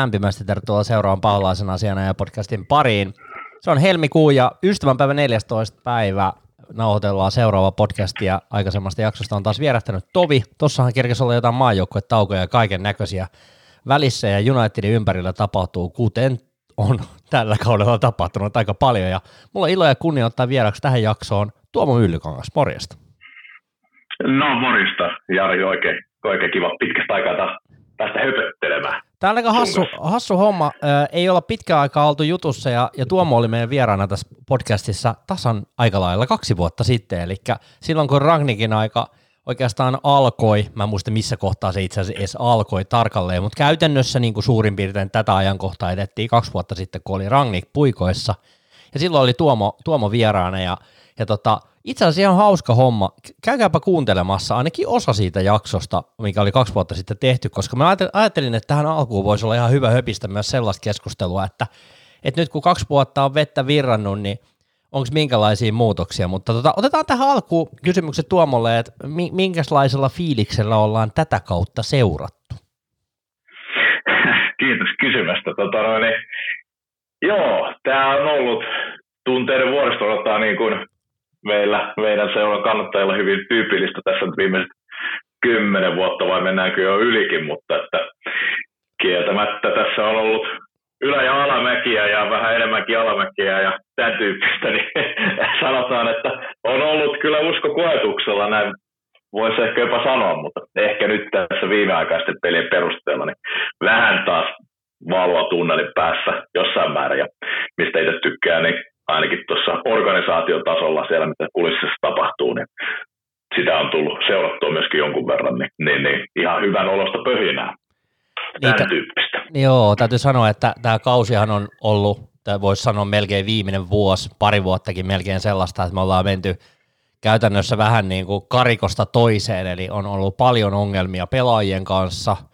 lämpimästi tervetuloa seuraavan paholaisen asiana ja podcastin pariin. Se on helmikuu ja ystävänpäivä 14. päivä nauhoitellaan seuraava podcast ja aikaisemmasta jaksosta on taas vierähtänyt Tovi. Tossahan kerkesi olla jotain maajoukkuetaukoja ja kaiken näköisiä välissä ja Unitedin ympärillä tapahtuu, kuten on tällä kaudella tapahtunut aika paljon ja mulla on ilo ja kunnia ottaa vieraksi tähän jaksoon Tuomo Yllykangas, morjesta. No morjesta, Jari, oikein, oikein kiva pitkästä aikaa taas tästä höpöttelemään. Tämä on aika hassu, hassu homma. Äh, ei olla pitkä aikaa oltu jutussa ja, ja Tuomo oli meidän vieraana tässä podcastissa tasan aika lailla kaksi vuotta sitten. Eli silloin kun Ragnikin aika oikeastaan alkoi, mä en muista missä kohtaa se itse asiassa edes alkoi tarkalleen, mutta käytännössä niin kuin suurin piirtein tätä ajankohtaa edettiin kaksi vuotta sitten, kun oli Ragnik puikoissa. Ja silloin oli Tuomo, Tuomo vieraana ja, ja tota, itse asiassa ihan hauska homma. Käykääpä kuuntelemassa ainakin osa siitä jaksosta, mikä oli kaksi vuotta sitten tehty, koska mä ajattelin, että tähän alkuun voisi olla ihan hyvä höpistä myös sellaista keskustelua, että, että nyt kun kaksi vuotta on vettä virrannut, niin onko minkälaisia muutoksia, mutta tota, otetaan tähän alkuun kysymykset Tuomolle, että minkälaisella fiiliksellä ollaan tätä kautta seurattu? Kiitos kysymästä. Tota, no, niin, joo, tämä on ollut tunteiden vuoristo niin kuin meillä, meidän seuran kannattajilla hyvin tyypillistä tässä viimeiset kymmenen vuotta, vai mennäänkö jo ylikin, mutta että kieltämättä tässä on ollut ylä- ja alamäkiä ja vähän enemmänkin alamäkiä ja tämän tyyppistä, niin sanotaan, että on ollut kyllä usko koetuksella näin voisi ehkä jopa sanoa, mutta ehkä nyt tässä viimeaikaisten pelien perusteella niin vähän taas valoa tunnelin päässä jossain määrin ja mistä itse tykkää, niin ainakin tuossa organisaatiotasolla siellä, mitä kulississa tapahtuu, niin sitä on tullut seurattua myöskin jonkun verran, niin, niin, niin ihan hyvän olosta pöhinää. Tämän Niitä, tyyppistä. Joo, täytyy sanoa, että tämä kausihan on ollut, voisi sanoa melkein viimeinen vuosi, pari vuottakin melkein sellaista, että me ollaan menty käytännössä vähän niin kuin karikosta toiseen, eli on ollut paljon ongelmia pelaajien kanssa –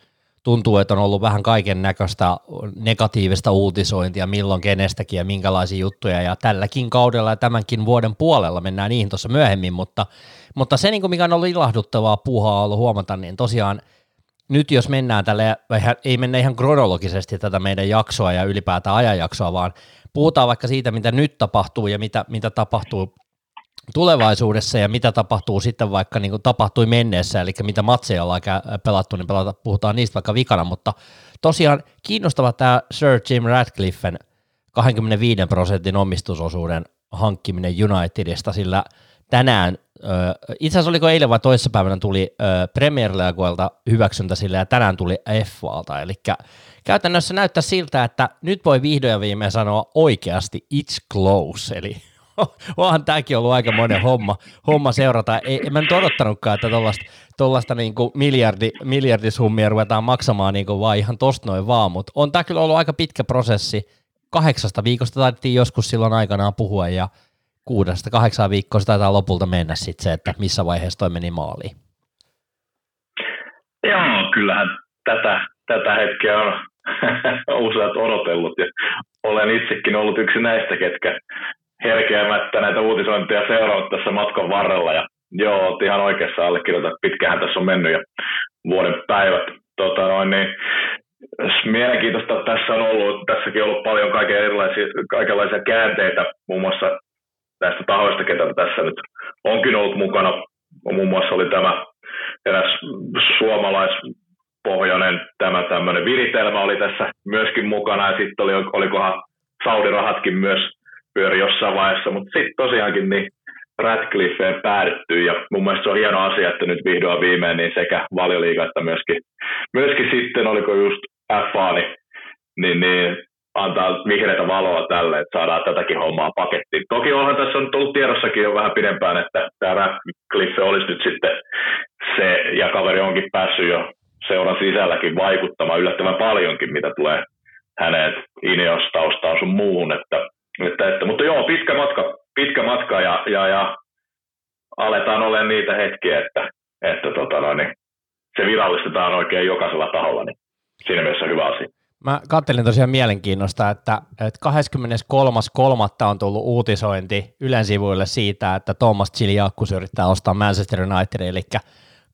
tuntuu, että on ollut vähän kaiken näköistä negatiivista uutisointia, milloin kenestäkin ja minkälaisia juttuja, ja tälläkin kaudella ja tämänkin vuoden puolella mennään niihin tuossa myöhemmin, mutta, mutta se, niin mikä on ollut ilahduttavaa puuhaa ollut huomata, niin tosiaan nyt jos mennään tälle, ei mennä ihan kronologisesti tätä meidän jaksoa ja ylipäätään ajanjaksoa, vaan puhutaan vaikka siitä, mitä nyt tapahtuu ja mitä, mitä tapahtuu tulevaisuudessa ja mitä tapahtuu sitten vaikka niin kuin tapahtui menneessä, eli mitä matseja ollaan pelattu, niin pelata, puhutaan niistä vaikka vikana, mutta tosiaan kiinnostava tämä Sir Jim Radcliffen 25 prosentin omistusosuuden hankkiminen Unitedista, sillä tänään, itse asiassa oliko eilen vai toissapäivänä tuli Premier Leagueilta hyväksyntä sille ja tänään tuli FAlta, eli käytännössä näyttää siltä, että nyt voi vihdoin ja viimein sanoa oikeasti it's close, eli onhan tämäkin ollut aika monen homma, homma seurata. Ei, en mä nyt odottanutkaan, että tuollaista niinku miljardi, miljardisummia ruvetaan maksamaan niinku vaan ihan tosta noin vaan, mutta on tämä kyllä ollut aika pitkä prosessi. Kahdeksasta viikosta taidettiin joskus silloin aikanaan puhua ja kuudesta kahdeksan viikkoa se taitaa lopulta mennä sitten se, että missä vaiheessa toi meni maaliin. Joo, kyllähän tätä, tätä hetkeä on useat odotellut ja olen itsekin ollut yksi näistä, ketkä herkeämättä näitä uutisointia seurannut tässä matkan varrella. Ja joo, olet ihan oikeassa allekirjoita, pitkähän tässä on mennyt ja vuoden päivät. Tota noin, niin, mielenkiintoista tässä on ollut, tässäkin on ollut paljon erilaisia, kaikenlaisia käänteitä, muun muassa näistä tahoista, ketä tässä nyt onkin ollut mukana. Muun muassa oli tämä eräs suomalaispohjainen tämä tämmöinen viritelmä oli tässä myöskin mukana ja sitten oli, olikohan Saudi-rahatkin myös pyöri jossain vaiheessa, mutta sitten tosiaankin niin Radcliffeen päädyttyy ja mun mielestä se on hieno asia, että nyt vihdoin viimein niin sekä valioliiga että myöskin, myöskin sitten oliko just FA, niin, niin, niin antaa vihreitä valoa tälle, että saadaan tätäkin hommaa pakettiin. Toki onhan tässä on tullut tiedossakin jo vähän pidempään, että tämä Radcliffe olisi nyt sitten se, ja kaveri onkin päässyt jo seuran sisälläkin vaikuttamaan yllättävän paljonkin, mitä tulee hänen Ineos-taustaan sun muuhun, että että, että, mutta joo, pitkä matka, pitkä matka ja, ja, ja aletaan olla niitä hetkiä, että, että tota noin, niin se virallistetaan oikein jokaisella taholla, niin siinä mielessä hyvä asia. Mä kattelin tosiaan mielenkiinnosta, että, että 23.3. on tullut uutisointi Ylen sivuille siitä, että Thomas Chiliakkus yrittää ostaa Manchester United, eli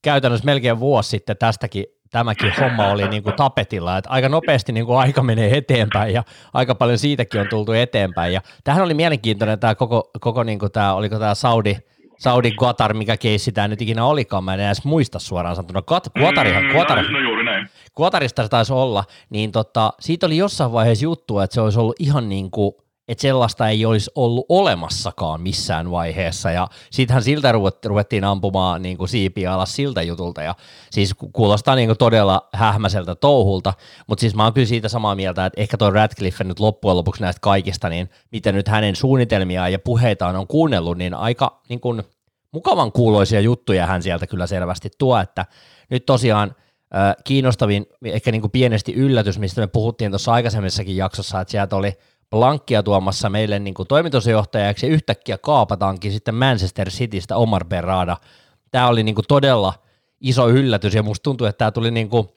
käytännössä melkein vuosi sitten tästäkin tämäkin homma oli niin kuin tapetilla, että aika nopeasti niin kuin aika menee eteenpäin ja aika paljon siitäkin on tultu eteenpäin ja tähän oli mielenkiintoinen tämä koko, koko niin kuin tämä, oliko tämä Saudi, Saudi Qatar, mikä keissi tämä nyt ikinä olikaan, mä en edes muista suoraan sanottuna. Qatarihan, mm, Qatar, no, juuri näin. Qatarista se taisi olla, niin tota, siitä oli jossain vaiheessa juttua, että se olisi ollut ihan niin kuin että sellaista ei olisi ollut olemassakaan missään vaiheessa, ja sittenhän siltä ruvettiin ampumaan niin kuin siipiä alas siltä jutulta, ja siis kuulostaa niin kuin todella hähmäseltä touhulta, mutta siis mä oon kyllä siitä samaa mieltä, että ehkä tuo Radcliffe nyt loppujen lopuksi näistä kaikista, niin miten nyt hänen suunnitelmiaan ja puheitaan on kuunnellut, niin aika niin kuin mukavan kuuloisia juttuja hän sieltä kyllä selvästi tuo, että nyt tosiaan kiinnostavin, ehkä niin kuin pienesti yllätys, mistä me puhuttiin tuossa aikaisemmissakin jaksossa, että sieltä oli – Blankkia tuomassa meille niin kuin toimitusjohtajaksi ja yhtäkkiä kaapataankin sitten Manchester Citystä Omar Berrada. Tämä oli niin kuin todella iso yllätys ja musta tuntuu, että tämä tuli niin kuin,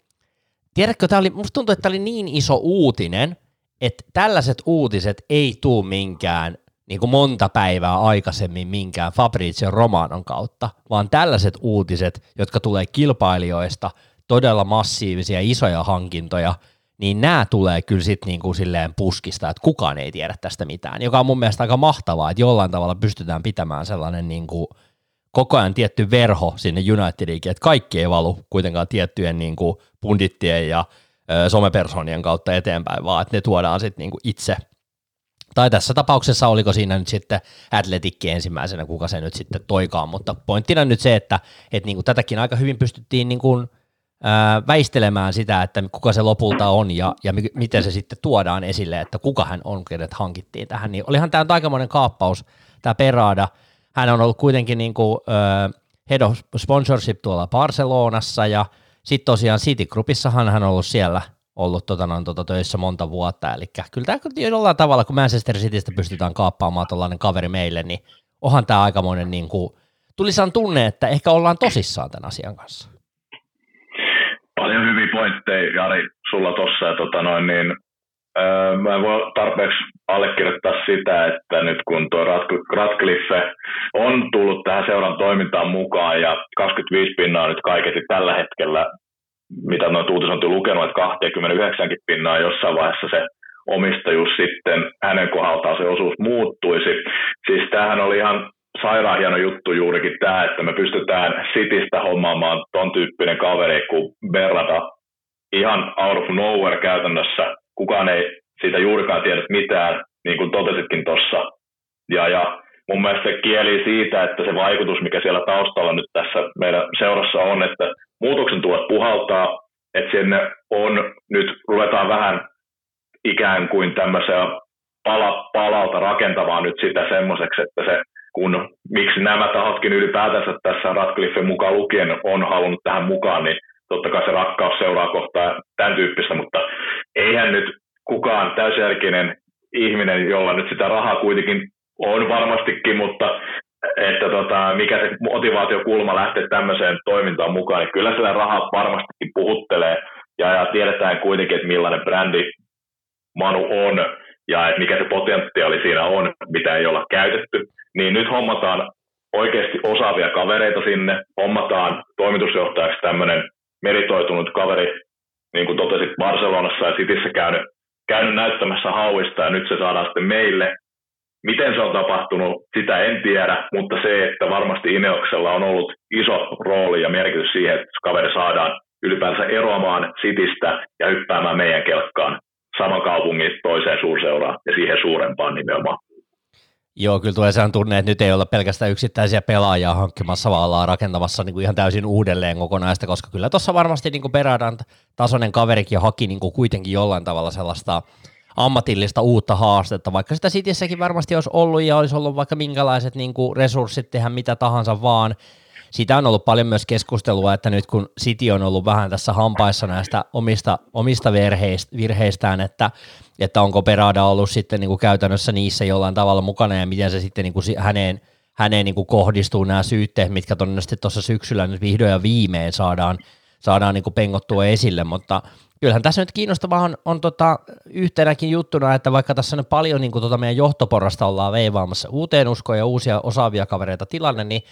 tiedätkö, tämä oli, musta tuntuu, että tämä oli niin iso uutinen, että tällaiset uutiset ei tuu minkään niin kuin monta päivää aikaisemmin minkään Fabrizio Romanon kautta, vaan tällaiset uutiset, jotka tulee kilpailijoista, todella massiivisia isoja hankintoja – niin nämä tulee kyllä sitten niin kuin silleen puskista, että kukaan ei tiedä tästä mitään, joka on mun mielestä aika mahtavaa, että jollain tavalla pystytään pitämään sellainen niin kuin koko ajan tietty verho sinne Unitediinkin, että kaikki ei valu kuitenkaan tiettyjen niin kuin pundittien ja ö, somepersonien kautta eteenpäin, vaan että ne tuodaan sitten niin kuin itse. Tai tässä tapauksessa oliko siinä nyt sitten Atletikki ensimmäisenä, kuka se nyt sitten toikaan, mutta pointtina nyt se, että, että niin kuin tätäkin aika hyvin pystyttiin niin kuin – väistelemään sitä, että kuka se lopulta on ja, ja miten se sitten tuodaan esille, että kuka hän on, kenet hankittiin tähän. Niin olihan tämä aikamoinen kaappaus, tämä Perada. Hän on ollut kuitenkin niin kuin, uh, head of sponsorship tuolla Barcelonassa ja sitten tosiaan City Groupissahan hän on ollut siellä ollut tota, noin, tota, töissä monta vuotta, eli kyllä tämä jollain tavalla, kun Manchester Citystä pystytään kaappaamaan tuollainen kaveri meille, niin onhan tämä aikamoinen niin kuin, tulisaan tunne, että ehkä ollaan tosissaan tämän asian kanssa paljon hyviä pointteja, Jari, sulla tossa. Tota noin, niin, öö, mä en voi tarpeeksi allekirjoittaa sitä, että nyt kun tuo Ratcliffe on tullut tähän seuran toimintaan mukaan ja 25 pinnaa nyt kaiketi tällä hetkellä, mitä noin uutiset on lukenut, että 29 pinnaa jossain vaiheessa se omistajuus sitten hänen kohdaltaan se osuus muuttuisi. Siis tämähän oli ihan sairaan hieno juttu juurikin tämä, että me pystytään Sitistä hommaamaan ton tyyppinen kaveri kuin Berrata ihan out of nowhere käytännössä. Kukaan ei siitä juurikaan tiedä mitään, niin kuin totesitkin tuossa. Ja, ja mun mielestä se kieli siitä, että se vaikutus, mikä siellä taustalla nyt tässä meidän seurassa on, että muutoksen tuot puhaltaa, että sinne on, nyt ruvetaan vähän ikään kuin tämmöisiä pala, palalta rakentavaa nyt sitä semmoiseksi, että se kun miksi nämä tahotkin ylipäätänsä tässä Radcliffen mukaan lukien on halunnut tähän mukaan, niin totta kai se rakkaus seuraa kohtaa tämän tyyppistä, mutta eihän nyt kukaan täysjärkinen ihminen, jolla nyt sitä rahaa kuitenkin on varmastikin, mutta että tota, mikä se motivaatiokulma lähtee tämmöiseen toimintaan mukaan, niin kyllä sitä rahaa varmastikin puhuttelee. Ja, ja tiedetään kuitenkin, että millainen brändi Manu on ja että mikä se potentiaali siinä on, mitä ei olla käytetty niin nyt hommataan oikeasti osaavia kavereita sinne, hommataan toimitusjohtajaksi tämmöinen meritoitunut kaveri, niin kuin totesit Barcelonassa ja Cityssä käynyt, käynyt näyttämässä hauista ja nyt se saadaan sitten meille. Miten se on tapahtunut, sitä en tiedä, mutta se, että varmasti Ineoksella on ollut iso rooli ja merkitys siihen, että kaveri saadaan ylipäänsä eroamaan Citystä ja hyppäämään meidän kelkkaan saman kaupungin toiseen suurseuraan ja siihen suurempaan nimenomaan. Joo, kyllä tulee sehän tunne, että nyt ei olla pelkästään yksittäisiä pelaajia hankkimassa, vaan ollaan rakentamassa niin kuin ihan täysin uudelleen kokonaista, koska kyllä tuossa varmasti niin Peradan tasoinen kaverikin haki niin kuin kuitenkin jollain tavalla sellaista ammatillista uutta haastetta, vaikka sitä Cityssäkin varmasti olisi ollut ja olisi ollut vaikka minkälaiset niin kuin resurssit tehdä mitä tahansa vaan, siitä on ollut paljon myös keskustelua, että nyt kun City on ollut vähän tässä hampaissa näistä omista, omista virheistään, että, että onko Perada ollut sitten niin kuin käytännössä niissä jollain tavalla mukana ja miten se sitten niin kuin häneen, häneen niin kuin kohdistuu nämä syytteet, mitkä todennäköisesti tuossa syksyllä nyt vihdoin ja viimein saadaan, saadaan niin kuin pengottua esille, mutta kyllähän tässä nyt kiinnostavaa on, on tota, yhtenäkin juttuna, että vaikka tässä nyt paljon niin kuin tota meidän johtoporrasta ollaan veivaamassa uuteen uskoon ja uusia osaavia kavereita tilanne, niin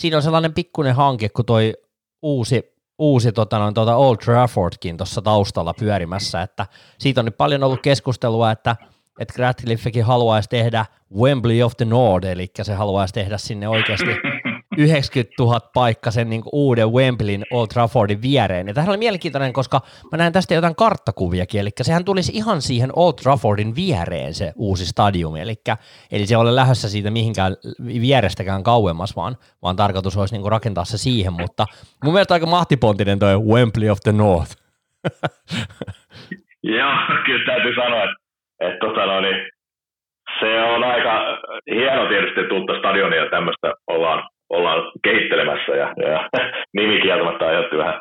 siinä on sellainen pikkuinen hanke, kun toi uusi, uusi tota, noin, tota Old Traffordkin tuossa taustalla pyörimässä, että siitä on nyt paljon ollut keskustelua, että että Ratcliffekin haluaisi tehdä Wembley of the North, eli se haluaisi tehdä sinne oikeasti 90 000 paikka sen niin uuden Wembleyn Old Traffordin viereen. Ja tämähän oli mielenkiintoinen, koska mä näen tästä jotain karttakuviakin, eli sehän tulisi ihan siihen Old Traffordin viereen se uusi stadium, eli, eli se ei ole lähdössä siitä mihinkään vierestäkään kauemmas, vaan, vaan tarkoitus olisi niin rakentaa se siihen, mutta mun mielestä aika mahtipontinen toi Wembley of the North. Joo, kyllä täytyy sanoa, että, että tota no, niin se on aika hieno tietysti, että uutta stadionia tämmöistä ollaan ollaan kehittelemässä ja, ja nimi kieltämättä aiheutti vähän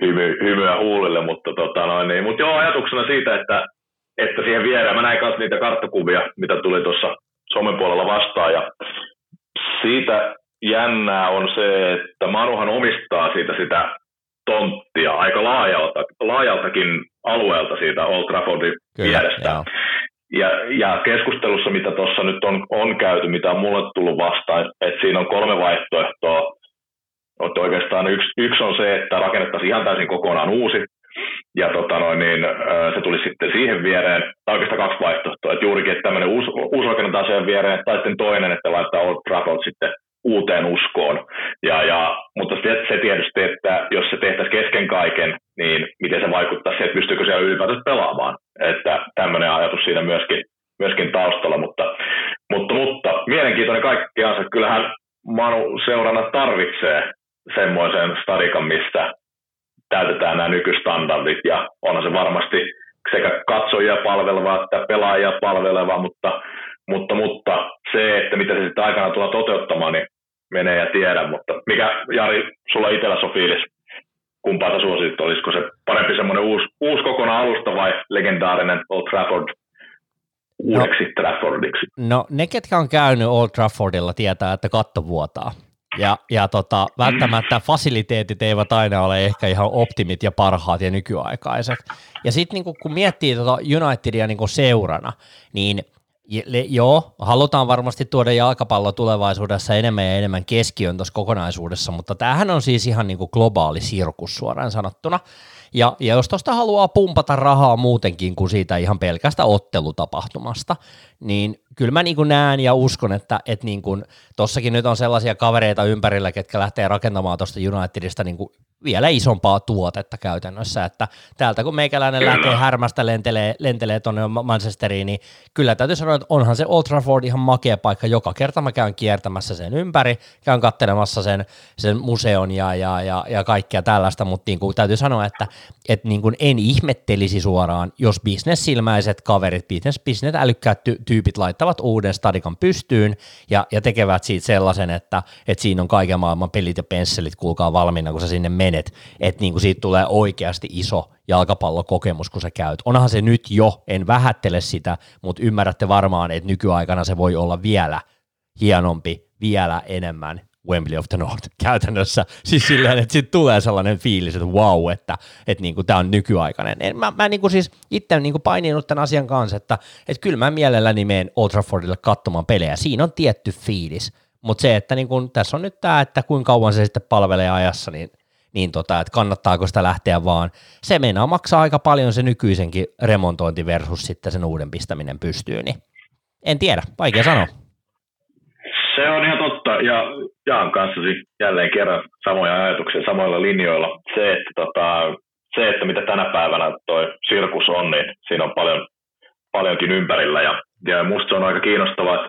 hymy, hymyä huulille, mutta, tota noin, niin, mutta joo, ajatuksena siitä, että, että siihen vierään, mä näin myös niitä karttakuvia, mitä tuli tuossa somen puolella vastaan ja siitä jännää on se, että Manuhan omistaa siitä sitä tonttia aika laajalta, laajaltakin alueelta siitä Old Traffordin vierestä. Joo. Ja, ja keskustelussa, mitä tuossa nyt on, on käyty, mitä on mulle tullut vastaan, että siinä on kolme vaihtoehtoa. Että oikeastaan yksi, yksi on se, että rakennettaisiin ihan täysin kokonaan uusi, ja tota noin, niin, se tuli sitten siihen viereen, tai oikeastaan kaksi vaihtoehtoa, että juurikin, että tämmöinen uusi, uusi rakennetaan siihen viereen, tai sitten toinen, että laittaa Old Trafford sitten uuteen uskoon. Ja, ja, mutta se, tietysti, että jos se tehtäisiin kesken kaiken, niin miten se vaikuttaa että pystyykö siellä ylipäätään pelaamaan. Että tämmöinen ajatus siinä myöskin, myöskin taustalla, mutta, mutta, mutta mielenkiintoinen kaikkiansa. Kyllähän Manu seurana tarvitsee semmoisen stadikan, missä täytetään nämä nykystandardit ja onhan se varmasti sekä katsojia palveleva että pelaajia palveleva, mutta, mutta, mutta se, että mitä se sitten aikana tulee toteuttamaan, niin menee ja tiedä, mutta mikä Jari, sulla itsellä on fiilis kumpaa sä suosit, olisiko se parempi semmoinen uusi, uusi kokonaan alusta vai legendaarinen Old Trafford uudeksi no, Traffordiksi? No ne, ketkä on käynyt Old Traffordilla, tietää, että katto vuotaa. Ja, ja tota, välttämättä fasiliteetit eivät aina ole ehkä ihan optimit ja parhaat ja nykyaikaiset. Ja sitten niinku, kun miettii tota Unitedia niinku seurana, niin – Joo, halutaan varmasti tuoda jalkapallo tulevaisuudessa enemmän ja enemmän keskiön tuossa kokonaisuudessa, mutta tämähän on siis ihan niin kuin globaali sirkus suoraan sanottuna. Ja, ja jos tuosta haluaa pumpata rahaa muutenkin kuin siitä ihan pelkästä ottelutapahtumasta, niin kyllä mä niin näen ja uskon, että, että niin kuin, nyt on sellaisia kavereita ympärillä, ketkä lähtee rakentamaan tuosta Unitedista niin kuin vielä isompaa tuotetta käytännössä, että täältä kun meikäläinen kyllä. lähtee härmästä lentelee, lentelee tuonne Manchesteriin, niin kyllä täytyy sanoa, että onhan se Old Trafford ihan makea paikka, joka kerta mä käyn kiertämässä sen ympäri, käyn katselemassa sen, sen museon ja, ja, ja, ja kaikkea tällaista, mutta niin kuin täytyy sanoa, että, että niin kuin en ihmettelisi suoraan, jos bisnessilmäiset kaverit, business, business älykkäät ty- tyypit laittavat uuden stadikan pystyyn ja, ja tekevät siitä sellaisen, että, että siinä on kaiken maailman pelit ja pensselit, kuulkaa valmiina, kun sä sinne menet, että niin kuin siitä tulee oikeasti iso jalkapallokokemus, kun sä käyt. Onhan se nyt jo, en vähättele sitä, mutta ymmärrätte varmaan, että nykyaikana se voi olla vielä hienompi, vielä enemmän Wembley of the North käytännössä. Siis silleen, että siitä tulee sellainen fiilis, että wow, että, että niin tämä on nykyaikainen. En, mä, mä niin kuin siis itse niin kuin paininut tämän asian kanssa, että, että kyllä mä mielelläni menen Old Traffordille katsomaan pelejä. Siinä on tietty fiilis, mutta se, että niin kuin, tässä on nyt tämä, että kuinka kauan se sitten palvelee ajassa, niin, niin tota, että kannattaako sitä lähteä vaan. Se meinaa maksaa aika paljon se nykyisenkin remontointi versus sitten sen uuden pistäminen pystyy, niin en tiedä, vaikea sanoa. Se on ihan totta, ja jaan kanssasi jälleen kerran samoja ajatuksia samoilla linjoilla. Se, että, tota, se, että mitä tänä päivänä toi sirkus on, niin siinä on paljon, paljonkin ympärillä, ja, ja musta se on aika kiinnostavaa, että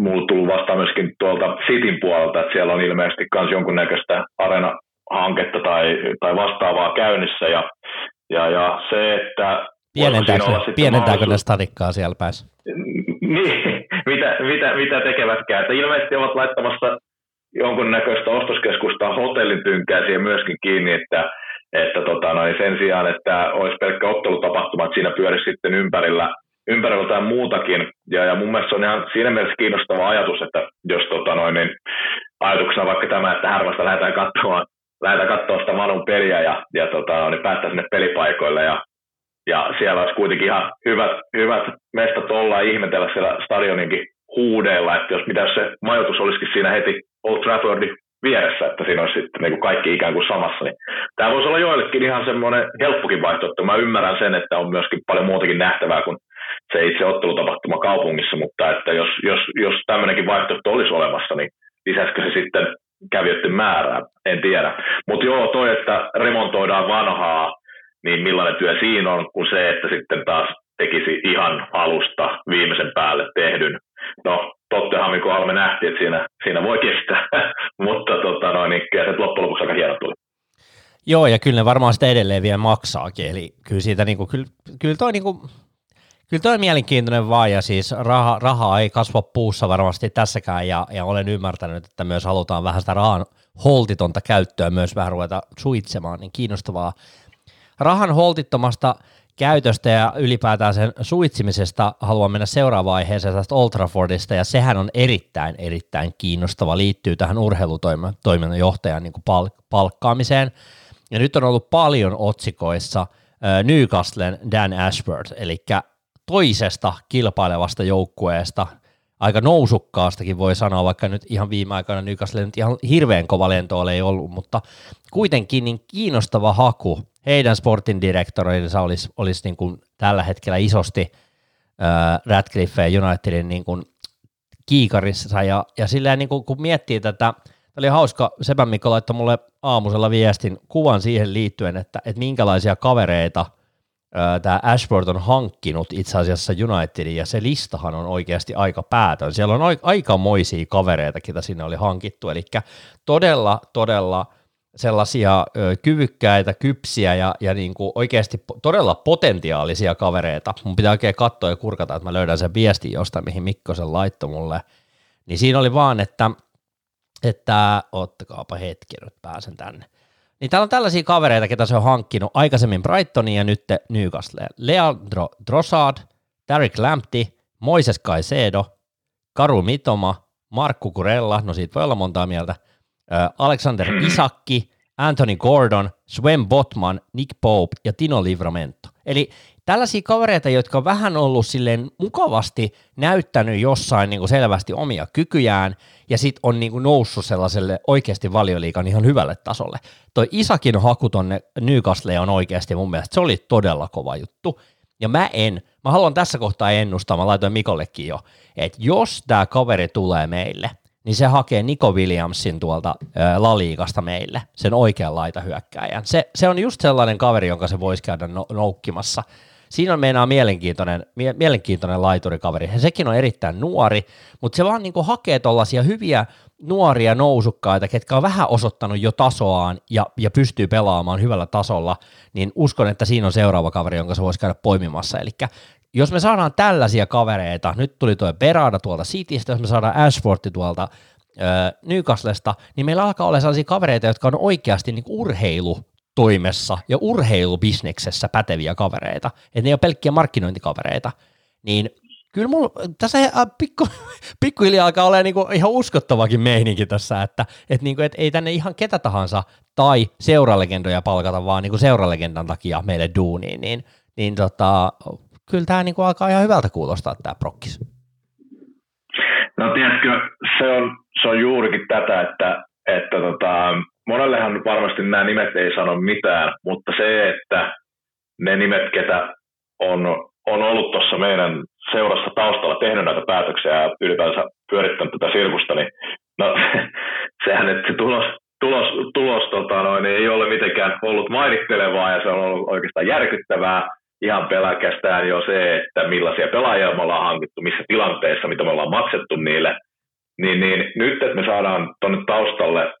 mulla tullut vastaan myöskin tuolta Sitin puolelta, että siellä on ilmeisesti myös jonkunnäköistä arena-hanketta tai, tai vastaavaa käynnissä, ja, ja, ja se, että Pienentääkö, pienentääkö ne stadikkaa siellä päässä? Niin, mitä, mitä, mitä tekevätkään. Että ilmeisesti ovat laittamassa jonkunnäköistä ostoskeskusta hotellin tynkää siihen myöskin kiinni, että, että tota, noin sen sijaan, että olisi pelkkä ottelutapahtuma, että siinä pyörisi sitten ympärillä, ympärillä jotain muutakin. Ja, ja mun mielestä se on ihan siinä mielessä kiinnostava ajatus, että jos tota, noin, niin ajatuksena vaikka tämä, että härmästä lähdetään katsomaan, lähdetään katsomaan sitä Manun peliä ja, ja tota, niin päästä sinne pelipaikoille ja ja siellä olisi kuitenkin ihan hyvät, hyvät mestat olla ja ihmetellä siellä stadioninkin huudeilla, että jos mitä se majoitus olisikin siinä heti Old Traffordin vieressä, että siinä olisi sitten niin kuin kaikki ikään kuin samassa. Niin tämä voisi olla joillekin ihan semmoinen helppokin vaihtoehto. Mä ymmärrän sen, että on myöskin paljon muutakin nähtävää kuin se itse ottelutapahtuma kaupungissa, mutta että jos, jos, jos tämmöinenkin vaihtoehto olisi olemassa, niin lisäisikö se sitten kävijöiden määrää, en tiedä. Mutta joo, toi, että remontoidaan vanhaa, niin millainen työ siinä on, kuin se, että sitten taas tekisi ihan alusta viimeisen päälle tehdyn. No, tottehan, kun Alme nähtiin, että siinä, siinä voi kestää, mutta tota, no, niin, kyllä se loppujen lopuksi aika hieno tuli. Joo, ja kyllä ne varmaan sitä edelleen vielä maksaakin, eli kyllä siitä niinku, kyllä, kyllä toi niinku, Kyllä toi on mielenkiintoinen vaan, ja siis raha, rahaa ei kasva puussa varmasti tässäkään, ja, ja olen ymmärtänyt, että myös halutaan vähän sitä rahan holtitonta käyttöä myös vähän ruveta suitsemaan, niin kiinnostavaa. Rahan holtittomasta käytöstä ja ylipäätään sen suitsimisesta haluan mennä seuraavaan aiheeseen tästä Old Traffordista, ja sehän on erittäin, erittäin kiinnostava, liittyy tähän urheilutoiminnan johtajan niin palk- palkkaamiseen, ja nyt on ollut paljon otsikoissa äh, Newcastlen Dan Ashford, eli toisesta kilpailevasta joukkueesta, aika nousukkaastakin voi sanoa, vaikka nyt ihan viime aikoina Newcastle nyt ihan hirveän kova lento ei ollut, mutta kuitenkin niin kiinnostava haku heidän sportin direktorinsa olisi, olisi niin kuin tällä hetkellä isosti äh, Radcliffe Unitedin niin kuin kiikarissa. Ja, ja silleen niin kuin, kun miettii tätä, oli hauska, Sepän Mikko laittoi mulle aamusella viestin kuvan siihen liittyen, että, että minkälaisia kavereita – tämä Ashford on hankkinut itse asiassa Unitedin, ja se listahan on oikeasti aika päätön. Siellä on aikamoisia kavereita, ketä sinne oli hankittu, eli todella, todella sellaisia ö, kyvykkäitä, kypsiä ja, ja niin kuin oikeasti todella potentiaalisia kavereita. Mun pitää oikein katsoa ja kurkata, että mä löydän sen viestin jostain, mihin Mikko sen laittoi mulle. Niin siinä oli vaan, että, että ottakaapa hetki, nyt pääsen tänne. Niin täällä on tällaisia kavereita, ketä se on hankkinut aikaisemmin Brightoniin ja nyt Newcastle. Leandro Drossard, Derek Lampty, Moises Caicedo, Karu Mitoma, Markku Kurella, no siitä voi olla montaa mieltä, Alexander Isakki, Anthony Gordon, Sven Botman, Nick Pope ja Tino Livramento. Eli tällaisia kavereita, jotka on vähän ollut silleen mukavasti näyttänyt jossain niin kuin selvästi omia kykyjään, ja sitten on niin kuin noussut sellaiselle oikeasti valioliikan ihan hyvälle tasolle. Toi Isakin haku tonne Newcastle on oikeasti mun mielestä, se oli todella kova juttu, ja mä en, mä haluan tässä kohtaa ennustaa, mä laitoin Mikollekin jo, että jos tämä kaveri tulee meille, niin se hakee Nico Williamsin tuolta ää, Laliikasta meille, sen oikean laita hyökkääjän. Se, se on just sellainen kaveri, jonka se voisi käydä no, noukkimassa siinä on meinaa mielenkiintoinen, mie- mielenkiintoinen laiturikaveri. Ja sekin on erittäin nuori, mutta se vaan niinku hakee tuollaisia hyviä nuoria nousukkaita, ketkä on vähän osoittanut jo tasoaan ja, ja pystyy pelaamaan hyvällä tasolla, niin uskon, että siinä on seuraava kaveri, jonka se voisi käydä poimimassa. Eli jos me saadaan tällaisia kavereita, nyt tuli tuo Berada tuolta Citystä, jos me saadaan Ashfordi tuolta Newcastlesta, niin meillä alkaa olla sellaisia kavereita, jotka on oikeasti niin urheilu toimessa ja urheilubisneksessä päteviä kavereita, että ne ei ole pelkkiä markkinointikavereita, niin kyllä mulla tässä pikku, pikkuhiljaa alkaa olla niinku ihan uskottavakin meininki tässä, että et niinku, et ei tänne ihan ketä tahansa tai seuralegendoja palkata, vaan niinku seuralegendan takia meille duuniin, niin, niin tota, kyllä tämä niinku alkaa ihan hyvältä kuulostaa tämä prokkis. No tiedätkö, se on, se on juurikin tätä, että, että tota, monellehan varmasti nämä nimet ei sano mitään, mutta se, että ne nimet, ketä on, on ollut tuossa meidän seurassa taustalla tehnyt näitä päätöksiä ja ylipäänsä pyörittänyt tätä sirkusta, niin no, sehän, että se tulos, tulos, tulos tota noin, ei ole mitenkään ollut mainittelevaa ja se on ollut oikeastaan järkyttävää. Ihan pelkästään jo se, että millaisia pelaajia me ollaan hankittu, missä tilanteessa, mitä me ollaan maksettu niille, niin, niin nyt, että me saadaan tuonne taustalle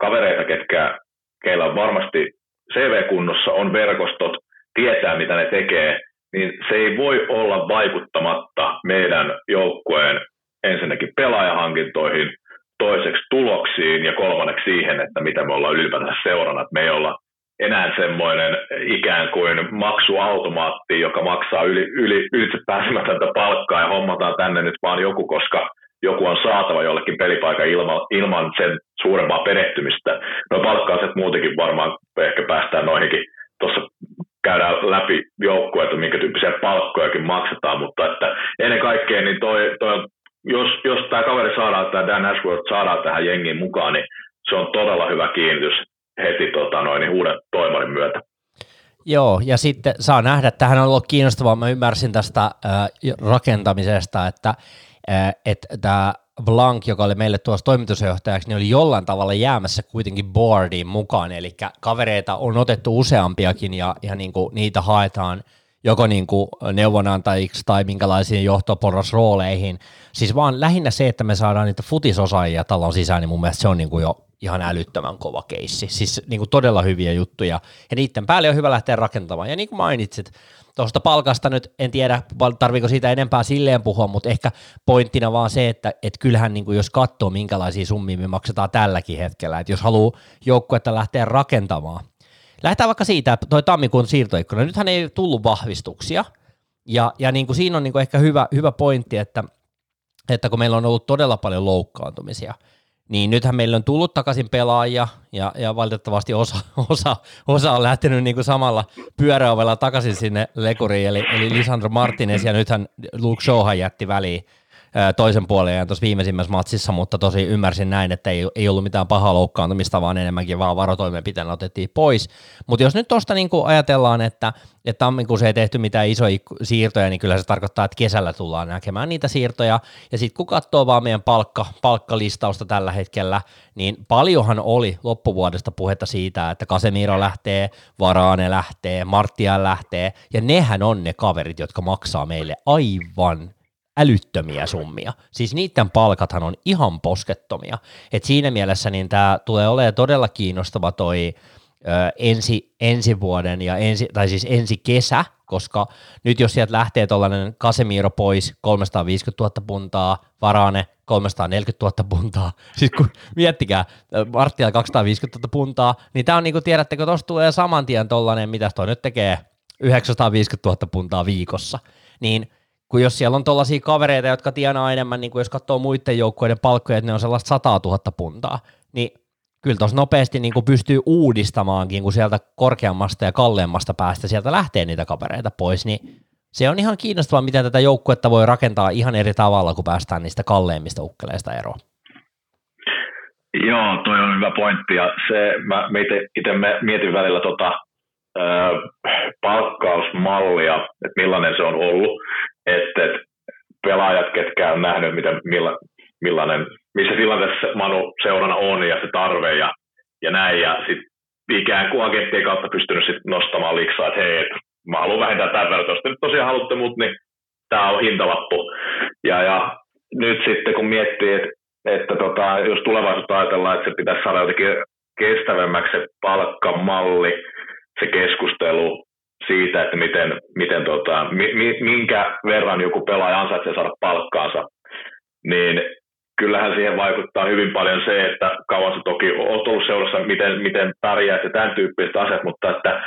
kavereita, ketkä, keillä on varmasti CV-kunnossa, on verkostot, tietää mitä ne tekee, niin se ei voi olla vaikuttamatta meidän joukkueen ensinnäkin pelaajahankintoihin, toiseksi tuloksiin ja kolmanneksi siihen, että mitä me ollaan ylipäätään seurana. Että me ei olla enää semmoinen ikään kuin maksuautomaatti, joka maksaa yli, yli, ylitse pääsemätöntä palkkaa ja hommataan tänne nyt vaan joku, koska joku on saatava jollekin pelipaikan ilman, ilman sen suurempaa perehtymistä. No palkkaiset muutenkin varmaan ehkä päästään noihinkin. Tuossa käydään läpi joukkueita, minkä tyyppisiä palkkojakin maksetaan, mutta että ennen kaikkea niin toi, toi jos, jos tämä kaveri saadaan, tämä Dan Ashworth saadaan tähän jengiin mukaan, niin se on todella hyvä kiinnitys heti tota, noin, uuden toimarin myötä. Joo, ja sitten saa nähdä, että tähän on ollut kiinnostavaa, mä ymmärsin tästä äh, rakentamisesta, että että tämä Blank, joka oli meille tuossa toimitusjohtajaksi, niin oli jollain tavalla jäämässä kuitenkin boardiin mukaan, eli kavereita on otettu useampiakin ja, ja niin kuin niitä haetaan joko niin kuin neuvonantajiksi tai minkälaisiin johtoporrasrooleihin. Siis vaan lähinnä se, että me saadaan niitä futisosaajia talon sisään, niin mun mielestä se on niin kuin jo ihan älyttömän kova keissi. Siis niin kuin todella hyviä juttuja ja niiden päälle on hyvä lähteä rakentamaan. Ja niin kuin mainitsit, tuosta palkasta nyt en tiedä, tarviko siitä enempää silleen puhua, mutta ehkä pointtina vaan se, että et kyllähän niin kuin jos katsoo minkälaisia summia me maksetaan tälläkin hetkellä, että jos haluaa joukkuetta lähteä rakentamaan, lähdetään vaikka siitä, että toi tammikuun siirtoikkuna, nythän ei tullut vahvistuksia, ja, ja niin kuin siinä on niin kuin ehkä hyvä, hyvä pointti, että, että kun meillä on ollut todella paljon loukkaantumisia – niin nythän meillä on tullut takaisin pelaajia ja, ja valitettavasti osa, osa, osa on lähtenyt niin kuin samalla pyöräovella takaisin sinne lekuriin, eli, eli Lisandro Martinez ja nythän Luke Showhan jätti väliin toisen puolen tuossa viimeisimmässä matsissa, mutta tosi ymmärsin näin, että ei, ei ollut mitään pahaa loukkaantumista, vaan enemmänkin vaan varotoimenpiteen otettiin pois. Mutta jos nyt tuosta niinku ajatellaan, että, että tammikuussa ei tehty mitään isoja siirtoja, niin kyllä se tarkoittaa, että kesällä tullaan näkemään niitä siirtoja. Ja sitten kun katsoo vaan meidän palkka, palkkalistausta tällä hetkellä, niin paljonhan oli loppuvuodesta puhetta siitä, että Casemiro lähtee, Varane lähtee, Martia lähtee, ja nehän on ne kaverit, jotka maksaa meille aivan älyttömiä summia. Siis niiden palkathan on ihan poskettomia. Et siinä mielessä niin tämä tulee olemaan todella kiinnostava toi ö, ensi, ensi vuoden ja ensi, tai siis ensi kesä, koska nyt jos sieltä lähtee tuollainen Casemiro pois 350 000 puntaa, Varane 340 000 puntaa, siis kun miettikää, Marttia 250 000 puntaa, niin tämä on niin kuin tiedättekö, tuosta tulee saman tien tuollainen, mitä toi nyt tekee, 950 000 puntaa viikossa, niin kun jos siellä on tuollaisia kavereita, jotka tienaa enemmän, niin kuin jos katsoo muiden joukkueiden palkkoja, että ne on sellaista 100 000 puntaa, niin kyllä tuossa nopeasti niin kuin pystyy uudistamaankin, kun sieltä korkeammasta ja kalleammasta päästä sieltä lähtee niitä kavereita pois, niin se on ihan kiinnostavaa, miten tätä joukkuetta voi rakentaa ihan eri tavalla, kun päästään niistä kalleimmista ukkeleista eroon. Joo, toi on hyvä pointti ja se, mä itse mietin välillä tota, ö, palkkausmallia, että millainen se on ollut, että et pelaajat, ketkä on nähnyt, miten, milla, millainen, missä tilanteessa Manu seurana on ja se tarve ja, ja näin, ja sitten ikään kuin agenttien kautta pystynyt sit nostamaan liksaa, että hei, et mä haluan vähentää tämän verran, jos te nyt tosiaan haluatte mut, niin tämä on hintalappu. Ja, ja nyt sitten kun miettii, että että tota, jos tulevaisuutta ajatellaan, että se pitäisi saada jotenkin kestävämmäksi se palkkamalli, se keskustelu, siitä, että miten, miten tota, mi, minkä verran joku pelaaja ansaitsee saada palkkaansa, niin kyllähän siihen vaikuttaa hyvin paljon se, että kauan se toki on ollut seurassa, miten, miten pärjää ja tämän tyyppiset asiat, mutta että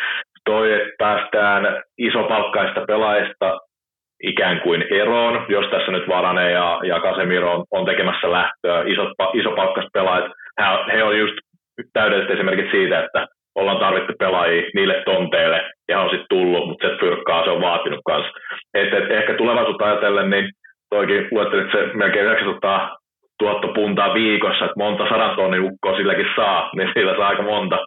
toi, että päästään isopalkkaista pelaajista ikään kuin eroon, jos tässä nyt Varane ja, ja Casemiro on, on tekemässä lähtöä, isot, isopalkkaiset pelaajat, he, he on just täydelliset esimerkiksi siitä, että ollaan tarvittu pelaajia niille tonteille, ja on sitten tullut, mutta se fyrkkaa se on vaatinut kanssa. Et, et ehkä tulevaisuutta ajatellen, niin toikin luettelit se melkein 900 tuottopuntaa viikossa, että monta sadan tonnin ukkoa silläkin saa, niin sillä saa aika monta,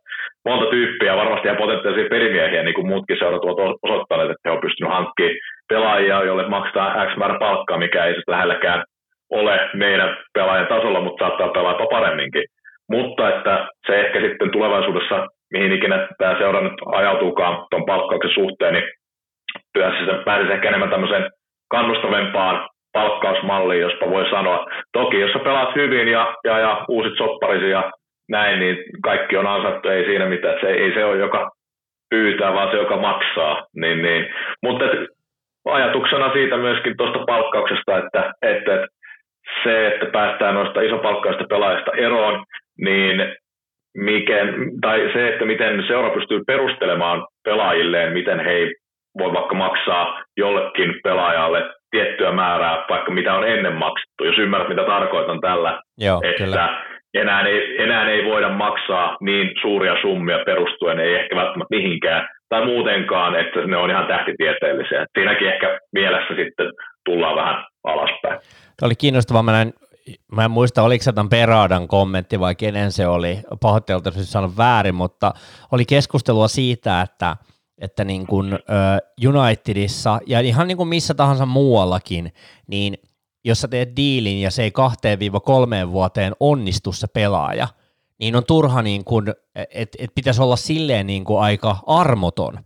monta tyyppiä, varmasti ihan potentiaalisia perimiehiä, niin kuin muutkin seurat ovat osoittaneet, että he ovat pystyneet hankkimaan pelaajia, joille maksetaan X määrä palkkaa, mikä ei sitten lähelläkään ole meidän pelaajan tasolla, mutta saattaa pelaa paremminkin. Mutta että se ehkä sitten tulevaisuudessa mihin ikinä tämä seura nyt ajautuukaan tuon palkkauksen suhteen, niin työssä pääsisi ehkä enemmän tämmöiseen kannustavempaan palkkausmalliin, jospa voi sanoa. Toki jos sä pelaat hyvin ja, ja, ja uusit sopparisi ja näin, niin kaikki on ansattu, ei siinä mitään. Se, ei se ole, joka pyytää, vaan se, joka maksaa. Niin, niin. Mutta ajatuksena siitä myöskin tuosta palkkauksesta, että, että, että se, että päästään noista isopalkkaista pelaajista eroon, niin mikä, tai se, että miten seura pystyy perustelemaan pelaajilleen, miten he ei voi vaikka maksaa jollekin pelaajalle tiettyä määrää, vaikka mitä on ennen maksettu, jos ymmärrät, mitä tarkoitan tällä, Joo, että kyllä. Enää, ei, enää ei voida maksaa niin suuria summia perustuen, ei ehkä välttämättä mihinkään, tai muutenkaan, että ne on ihan tähtitieteellisiä. Siinäkin ehkä mielessä sitten tullaan vähän alaspäin. Tämä oli kiinnostavaa, mä näin mä en muista, oliko se tämän Peradan kommentti vai kenen se oli, pahoittelut, jos sanon väärin, mutta oli keskustelua siitä, että, että niin kuin, Unitedissa ja ihan niin kuin missä tahansa muuallakin, niin jos sä teet diilin ja se ei kahteen viiva kolmeen vuoteen onnistu se pelaaja, niin on turha, niin kuin, että et pitäisi olla silleen niin kuin aika armoton,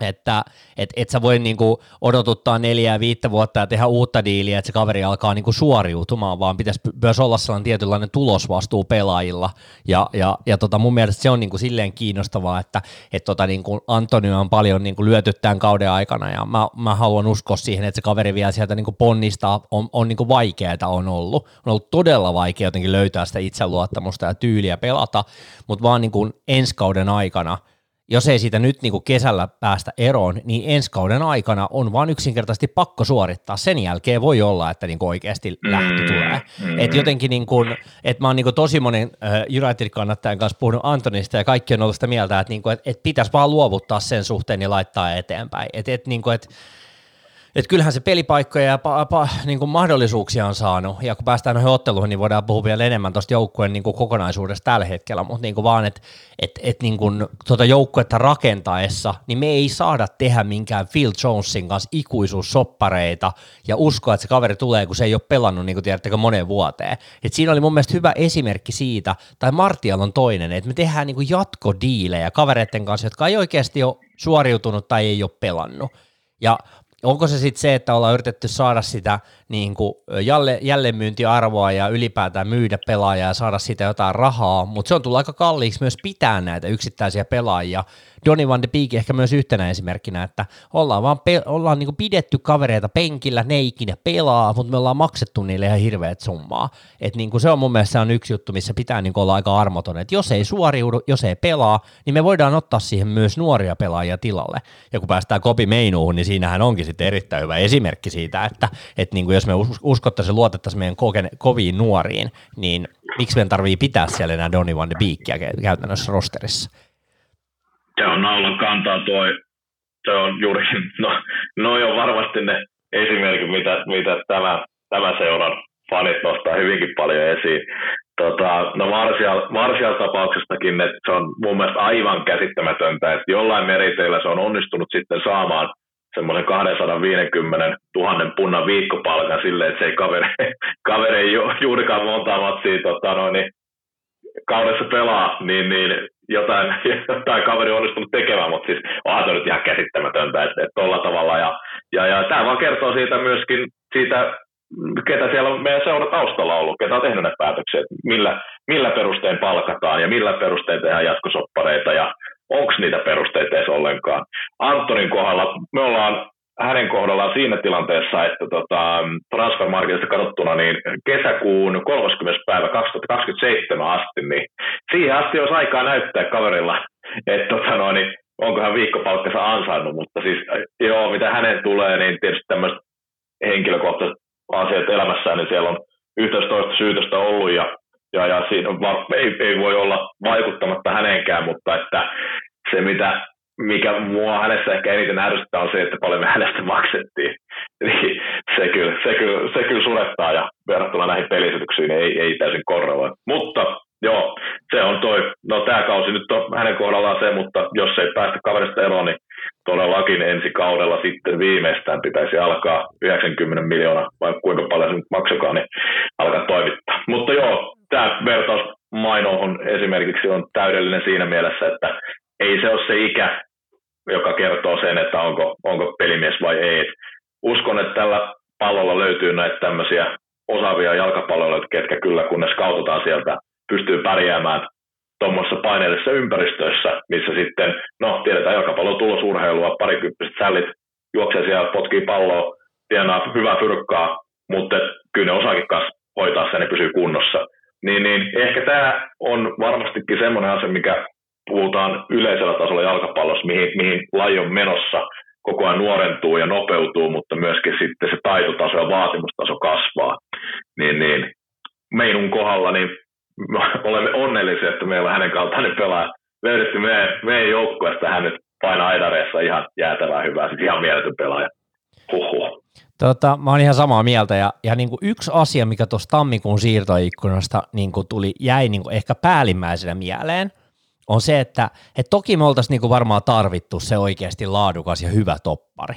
että et, et sä voi niinku odotuttaa neljää viittä vuotta ja tehdä uutta diiliä, että se kaveri alkaa niinku suoriutumaan, vaan pitäisi myös olla sellainen tietynlainen tulosvastuu pelaajilla. Ja, ja, ja tota mun mielestä se on niinku silleen kiinnostavaa, että et tota niinku Antonio on paljon niinku lyöty tämän kauden aikana ja mä, mä haluan uskoa siihen, että se kaveri vielä sieltä niinku ponnistaa, on, on niinku vaikeaa on ollut. On ollut todella vaikea jotenkin löytää sitä itseluottamusta ja tyyliä pelata, mutta vaan niinku ensi kauden aikana – jos ei siitä nyt niin kuin kesällä päästä eroon, niin ensi kauden aikana on vaan yksinkertaisesti pakko suorittaa. Sen jälkeen voi olla, että niin kuin oikeasti mm, lähtö tulee. Mm. Et jotenkin niin kuin, että mä oon niin kuin tosi monen uh, United-kannattajan kanssa puhunut Antonista ja kaikki on ollut sitä mieltä, että, niin kuin, että, että pitäisi vaan luovuttaa sen suhteen ja laittaa eteenpäin. Että, että, niin kuin, että että kyllähän se pelipaikkoja ja pa, pa, niin kuin mahdollisuuksia on saanut, ja kun päästään noihin otteluihin, niin voidaan puhua vielä enemmän tuosta joukkueen niin kuin kokonaisuudesta tällä hetkellä, mutta niin kuin vaan, että et, et niin kuin tuota joukkuetta rakentaessa, niin me ei saada tehdä minkään Phil Jonesin kanssa ikuisuussoppareita ja uskoa, että se kaveri tulee, kun se ei ole pelannut, niin kuin tiedättekö, moneen vuoteen. Et siinä oli mun mielestä hyvä esimerkki siitä, tai Martial on toinen, että me tehdään niin kuin jatkodiilejä kavereiden kanssa, jotka ei oikeasti ole suoriutunut tai ei ole pelannut. Ja onko se sitten se, että ollaan yritetty saada sitä niin kuin jälle, jälleenmyyntiarvoa ja ylipäätään myydä pelaajaa ja saada siitä jotain rahaa, mutta se on tullut aika kalliiksi myös pitää näitä yksittäisiä pelaajia. Donny van de Beek ehkä myös yhtenä esimerkkinä, että ollaan vaan pe- ollaan niin kuin pidetty kavereita penkillä, ne ikinä pelaa, mutta me ollaan maksettu niille ihan hirveät summaa. Et niin kuin se on mun mielestä on yksi juttu, missä pitää niin kuin olla aika armoton, että jos ei suoriudu, jos ei pelaa, niin me voidaan ottaa siihen myös nuoria pelaajia tilalle. Ja kun päästään kopi meinuuhun, niin siinähän onkin sitten erittäin hyvä esimerkki siitä, että, että niin kuin jos me uskottaisiin ja luotettaisiin meidän koken, koviin nuoriin, niin miksi meidän tarvii pitää siellä enää Donny van de Beekia käytännössä rosterissa? Se on naulan kantaa toi, se on juuri, no, no on varmasti ne esimerkit, mitä, mitä tämä, tämä seuran fanit nostaa hyvinkin paljon esiin. Tota, no Martial, Martial-tapauksestakin, että se on mun mielestä aivan käsittämätöntä, että jollain meriteillä se on onnistunut sitten saamaan semmoinen 250 000 punnan viikkopalkan silleen, että se ei kaveri, kaveri ei juurikaan monta matsia tota, noin, niin kaudessa pelaa, niin, niin jotain, jotain kaveri on onnistunut tekemään, mutta siis onhan se nyt ihan käsittämätöntä, että, että tuolla tavalla. Ja, ja, ja tämä vaan kertoo siitä myöskin siitä, ketä siellä on meidän seura taustalla ollut, ketä on tehnyt ne päätökset, millä, millä perustein palkataan ja millä perustein tehdään jatkosoppareita ja onko niitä perusteita edes ollenkaan. Antonin kohdalla me ollaan hänen kohdallaan siinä tilanteessa, että tota, transfermarketista katsottuna niin kesäkuun 30. päivä 2027 asti, niin siihen asti olisi aikaa näyttää kaverilla, että tota no, niin onko hän viikkopalkkansa ansainnut, mutta siis joo, mitä hänen tulee, niin tietysti tämmöiset henkilökohtaiset asiat elämässään, niin siellä on yhteistoista syytöstä ollut ja ja, ja siinä on, ei, ei, voi olla vaikuttamatta häneenkään, mutta että se mitä, mikä mua hänessä ehkä eniten ärsyttää on se, että paljon me hänestä maksettiin. Niin se kyllä, se kyllä, se kyllä surettaa ja verrattuna näihin pelisetyksiin ei, ei täysin korreloi. Mutta joo, se on toi, no tämä kausi nyt on hänen kohdallaan se, mutta jos ei päästä kaverista eroon, niin todellakin ensi kaudella sitten viimeistään pitäisi alkaa 90 miljoonaa, vai kuinka paljon se nyt maksakaan, niin alkaa toimittaa. Mutta joo, tämä vertaus Mainohon esimerkiksi on täydellinen siinä mielessä, että ei se ole se ikä, joka kertoo sen, että onko, onko pelimies vai ei. uskon, että tällä pallolla löytyy näitä tämmöisiä osaavia jalkapalloilijoita, ketkä kyllä kun ne skaututaan sieltä, pystyy pärjäämään tuommoisessa paineellisessa ympäristössä, missä sitten, no tiedetään jalkapallon tulosurheilua, parikymppiset sällit juoksee siellä, potkii palloa, tienaa hyvää fyrkkaa, mutta kyllä ne osaakin kanssa hoitaa sen ja pysyy kunnossa. Niin, niin ehkä tämä on varmastikin semmoinen asia, mikä puhutaan yleisellä tasolla jalkapallossa, mihin, mihin laji on menossa, koko ajan nuorentuu ja nopeutuu, mutta myöskin sitten se taitotaso ja vaatimustaso kasvaa. Niin, niin Meinun kohdalla niin olemme onnellisia, että meillä hänen kaltainen pelaaja löydetty meidän, meidän joukkueesta. Hän nyt painaa aidareissa ihan jäätävää hyvää, siis ihan mieletön pelaaja. Huhhuh. Tota, mä oon ihan samaa mieltä ja, ja niin kuin yksi asia, mikä tuossa tammikuun siirtoikkunasta niin kuin tuli, jäi niin kuin ehkä päällimmäisenä mieleen, on se, että et toki me oltaisiin niin kuin varmaan tarvittu se oikeasti laadukas ja hyvä toppari.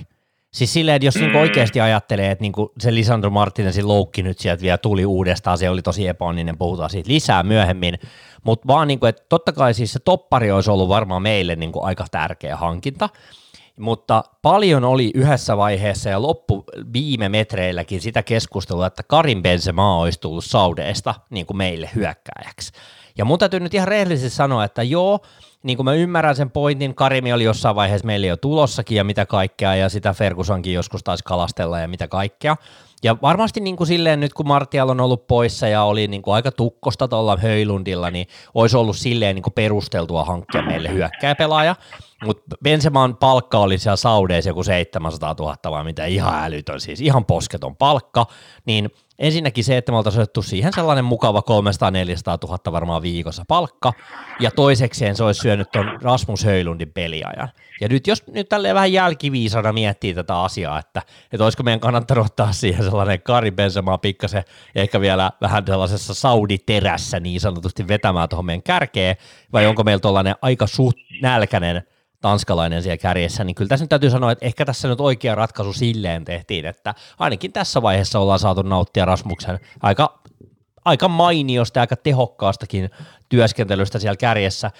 Siis silleen, että jos niinku mm. oikeasti ajattelee, että niin kuin se Lisandro Martinezin loukki nyt sieltä vielä tuli uudestaan, se oli tosi epäonninen, puhutaan siitä lisää myöhemmin, mutta vaan niin kuin, että totta kai siis se toppari olisi ollut varmaan meille niin kuin aika tärkeä hankinta, mutta paljon oli yhdessä vaiheessa ja loppu viime metreilläkin sitä keskustelua, että Karin Benzema olisi tullut Saudeesta niin kuin meille hyökkääjäksi. Ja mun täytyy nyt ihan rehellisesti sanoa, että joo, niin kuin mä ymmärrän sen pointin, Karimi oli jossain vaiheessa meille jo tulossakin ja mitä kaikkea, ja sitä Fergusonkin joskus taisi kalastella ja mitä kaikkea. Ja varmasti niin kuin silleen nyt kun Martial on ollut poissa ja oli niin kuin aika tukkosta tuolla Höylundilla, niin olisi ollut silleen niin kuin perusteltua hankkia meille hyökkääpelaaja. Mutta Benseman palkka oli siellä Saudeissa joku 700 000 vai mitä? Ihan älytön, siis ihan posketon palkka, niin ensinnäkin se, että me oltaisiin otettu siihen sellainen mukava 300-400 000 varmaan viikossa palkka, ja toisekseen se olisi syönyt tuon Rasmus Höylundin peliajan. Ja nyt jos nyt tälleen vähän jälkiviisana miettii tätä asiaa, että, että olisiko meidän kannattanut ottaa siihen sellainen Kari Benzema pikkasen, ja ehkä vielä vähän sellaisessa Saudi-terässä niin sanotusti vetämään tuohon meidän kärkeen, vai onko meillä tuollainen aika suht nälkäinen tanskalainen siellä kärjessä, niin kyllä tässä nyt täytyy sanoa, että ehkä tässä nyt oikea ratkaisu silleen tehtiin, että ainakin tässä vaiheessa ollaan saatu nauttia Rasmuksen aika, aika mainiosta ja aika tehokkaastakin työskentelystä siellä kärjessä.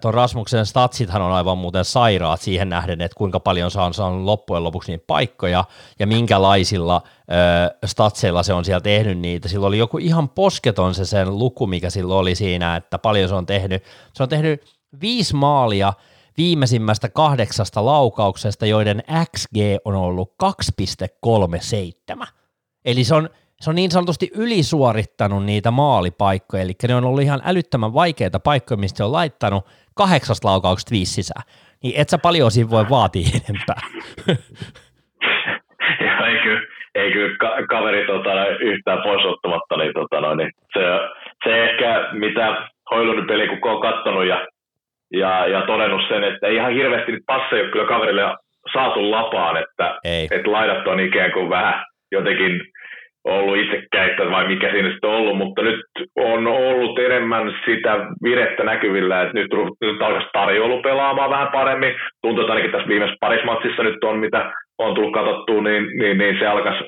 Tuon Rasmuksen statsithan on aivan muuten sairaat siihen nähden, että kuinka paljon se on saanut loppujen lopuksi niitä paikkoja ja minkälaisilla statseilla se on siellä tehnyt niitä. Sillä oli joku ihan posketon se sen luku, mikä sillä oli siinä, että paljon se on tehnyt. Se on tehnyt viisi maalia – viimeisimmästä kahdeksasta laukauksesta, joiden XG on ollut 2,37. Eli se on, se on niin sanotusti ylisuorittanut niitä maalipaikkoja, eli ne on ollut ihan älyttömän vaikeita paikkoja, mistä on laittanut kahdeksasta laukauksesta viisi sisään. Niin et sä paljon siinä voi vaatia enempää. ei kyllä, ei kyllä ka- kaveri tota, yhtään pois ottamatta, niin, tota, niin se, se ehkä mitä Hoilun peli, kun on katsonut ja ja, ja todennut sen, että ei ihan hirveästi nyt passeja ole kyllä kaverille saatu lapaan, että, ei. että laidat on ikään kuin vähän jotenkin ollut itsekäyttä vai mikä siinä sitten on ollut, mutta nyt on ollut enemmän sitä virettä näkyvillä, että nyt, nyt alkaisi tarjoulu pelaamaan vähän paremmin. Tuntuu, että ainakin tässä viimeisessä parismatsissa nyt on, mitä on tullut katsottua, niin, niin, niin se alkaisi,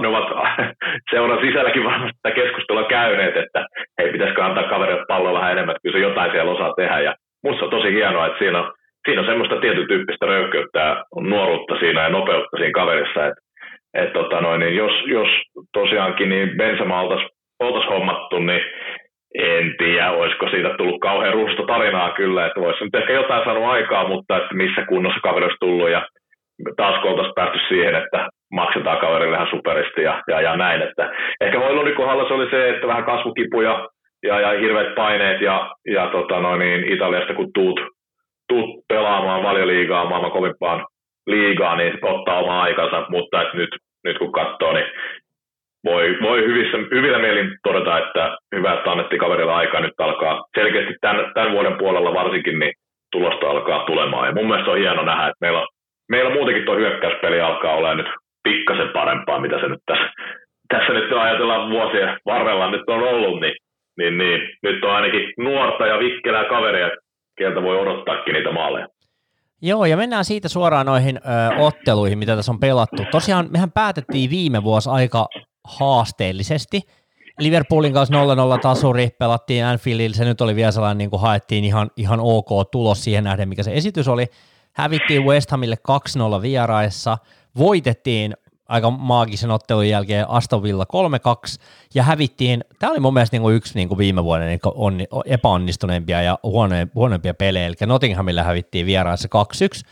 ne ovat seuran sisälläkin varmasti tätä keskustelua käyneet, että hei, pitäisikö antaa kaverille palloa vähän enemmän, että kyllä se jotain siellä osaa tehdä. Ja musta on tosi hienoa, että siinä on, siinä on semmoista tietyn tyyppistä röyhkeyttä, nuoruutta siinä ja nopeutta siinä kaverissa, että et tota noin, niin jos, jos tosiaankin niin Benzema oltaisiin oltais hommattu, niin en tiedä, olisiko siitä tullut kauhean ruusta tarinaa kyllä, että voisi nyt ehkä jotain saanut aikaa, mutta että missä kunnossa kaveri olisi tullut ja taas kun oltaisiin päästy siihen, että maksetaan kaverille ihan superisti ja, ja, ja näin. Että ehkä Hoilundin kohdalla se oli se, että vähän kasvukipuja ja, ja hirveät paineet ja, ja tota noin, niin Italiasta kun tuut, tuut pelaamaan valioliigaa maailman kovimpaan liigaa, niin ottaa oma aikansa, mutta et nyt, nyt kun katsoo, niin voi, voi hyvissä, hyvillä mielin todeta, että hyvä, että annettiin kaverilla aikaa, nyt alkaa selkeästi tämän, tämän vuoden puolella varsinkin, niin tulosta alkaa tulemaan. Ja mun mielestä on hieno nähdä, että meillä, meillä muutenkin tuo hyökkäyspeli alkaa olla nyt pikkasen parempaa, mitä se nyt tässä, tässä nyt ajatellaan vuosien varrella nyt on ollut, niin niin, niin nyt on ainakin nuorta ja vikkelää kaveria, keltä voi odottaakin niitä maaleja. Joo, ja mennään siitä suoraan noihin ö, otteluihin, mitä tässä on pelattu. Tosiaan mehän päätettiin viime vuosi aika haasteellisesti. Liverpoolin kanssa 0-0 tasuri, pelattiin Anfieldilla, se nyt oli vielä sellainen, niin kuin haettiin ihan, ihan ok tulos siihen nähden, mikä se esitys oli. Hävittiin West Hamille 2-0 vieraissa, voitettiin aika maagisen ottelun jälkeen Aston Villa 3-2 ja hävittiin, tämä oli mun mielestä niin kuin yksi niin kuin viime vuoden niin on, epäonnistuneimpia ja huonoimpia pelejä, eli Nottinghamilla hävittiin vieraissa 2-1.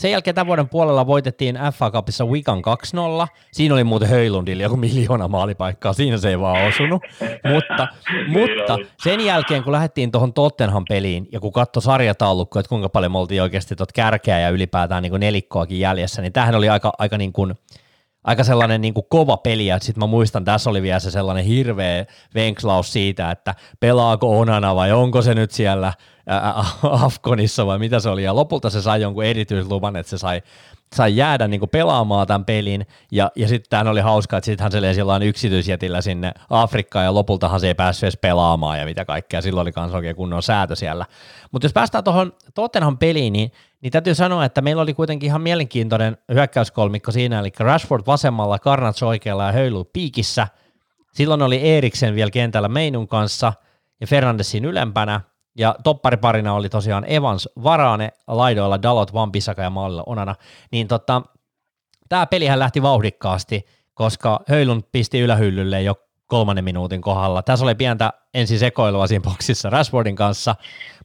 Sen jälkeen tämän vuoden puolella voitettiin FA Cupissa Wigan 2-0. Siinä oli muuten Höylundille joku miljoona maalipaikkaa, siinä se ei vaan osunut. mutta, mutta sen jälkeen, kun lähdettiin tuohon Tottenham peliin ja kun katsoi sarjataulukkoa, että kuinka paljon me oltiin oikeasti tuot kärkeä ja ylipäätään niin kuin nelikkoakin jäljessä, niin tämähän oli aika, aika niin kuin, aika sellainen niin kuin kova peli, ja sitten mä muistan, tässä oli vielä se sellainen hirveä venklaus siitä, että pelaako Onana vai onko se nyt siellä Afkonissa vai mitä se oli, ja lopulta se sai jonkun erityisluvan, että se sai sai jäädä niin kuin pelaamaan tämän pelin, ja, ja sitten tämä oli hauskaa, että sittenhän se silloin yksityisjätillä sinne Afrikkaan, ja lopultahan se ei päässyt edes pelaamaan, ja mitä kaikkea, silloin oli myös oikein kunnon säätö siellä. Mutta jos päästään tuohon Tottenham peliin, niin, niin täytyy sanoa, että meillä oli kuitenkin ihan mielenkiintoinen hyökkäyskolmikko siinä, eli Rashford vasemmalla, Karnats oikealla ja Höylu piikissä. Silloin oli Eriksen vielä kentällä Meinun kanssa, ja Fernandesin ylempänä, ja toppariparina oli tosiaan Evans Varane, laidoilla Dalot, Van Bissaka ja Mallilla Onana, niin tota, tämä pelihän lähti vauhdikkaasti, koska Höylun pisti ylähyllylle jo kolmannen minuutin kohdalla. Tässä oli pientä ensin sekoilua siinä boksissa Rashfordin kanssa,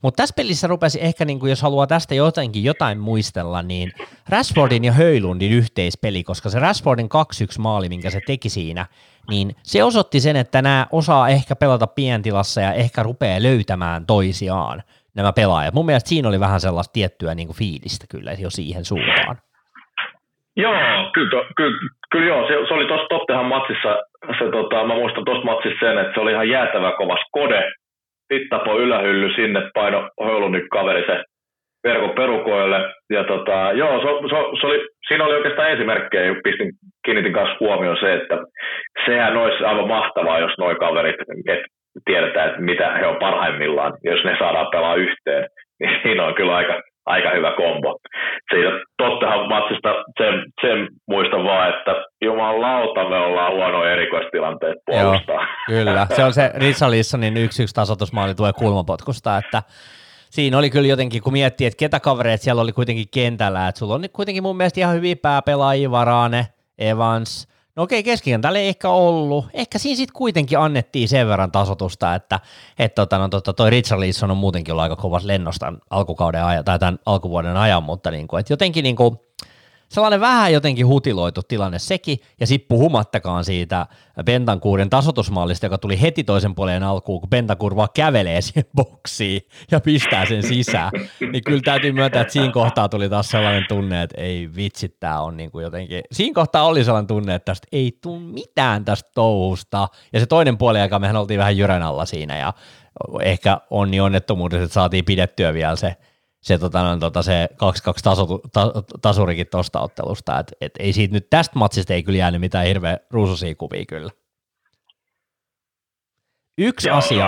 mutta tässä pelissä rupesi ehkä, niin kuin, jos haluaa tästä jotenkin jotain muistella, niin Rashfordin ja Höylundin yhteispeli, koska se Rashfordin 2-1 maali, minkä se teki siinä, niin se osoitti sen, että nämä osaa ehkä pelata pientilassa ja ehkä rupeaa löytämään toisiaan nämä pelaajat. Mun mielestä siinä oli vähän sellaista tiettyä niin kuin fiilistä kyllä jo siihen suuntaan. Joo, kyllä, kyllä, kyllä joo, se, se oli tuossa Tottenham matsissa, se, tota, mä muistan tuossa matsissa sen, että se oli ihan jäätävä kova skode, Pittapo ylähylly sinne paino Höylunnin kaveri se verkon perukoille. Ja tota, joo, se, se, se oli, siinä oli oikeastaan esimerkkejä, pistin, kiinnitin kanssa huomioon se, että sehän olisi aivan mahtavaa, jos noi kaverit, et tiedetään, että mitä he on parhaimmillaan, jos ne saadaan pelaa yhteen, niin siinä on kyllä aika, aika hyvä kombo. Siitä tottahan matsista sen, sen muistan vaan, että jumalauta me ollaan huonoja erikoistilanteet puolustaa. Joo, kyllä, se on se Richarlisonin yksi yksi tasotusmaali tulee kulmapotkusta, että siinä oli kyllä jotenkin, kun miettii, että ketä kavereita siellä oli kuitenkin kentällä, että sulla on kuitenkin mun mielestä ihan hyviä pääpelaajia, Varane, Evans, No okei, keskikentällä ei ehkä ollut. Ehkä siinä sitten kuitenkin annettiin sen verran tasotusta, että et tota, no, tota, toi Richarlison on muutenkin ollut aika kovas lennosta alkukauden ajan, tai tämän alkuvuoden ajan, mutta niin kuin, et jotenkin niin kuin, sellainen vähän jotenkin hutiloitu tilanne sekin, ja sitten puhumattakaan siitä Bentankuurin tasotusmallista, joka tuli heti toisen puolen alkuun, kun Bentankuur vaan kävelee siihen boksiin ja pistää sen sisään, niin kyllä täytyy myöntää, että siinä kohtaa tuli taas sellainen tunne, että ei vitsi, tämä on niin kuin jotenkin, siinä kohtaa oli sellainen tunne, että tästä ei tule mitään tästä touhusta, ja se toinen puoli, joka mehän oltiin vähän jyrän alla siinä, ja ehkä onni onnettomuudessa, että saatiin pidettyä vielä se se, tota, no, tota, se 2-2 taso, ta, tasurikin tuosta ottelusta, että et ei siitä nyt tästä matsista ei kyllä jäänyt mitään hirveä ruususia kuvia kyllä. Yksi, Joo, asia,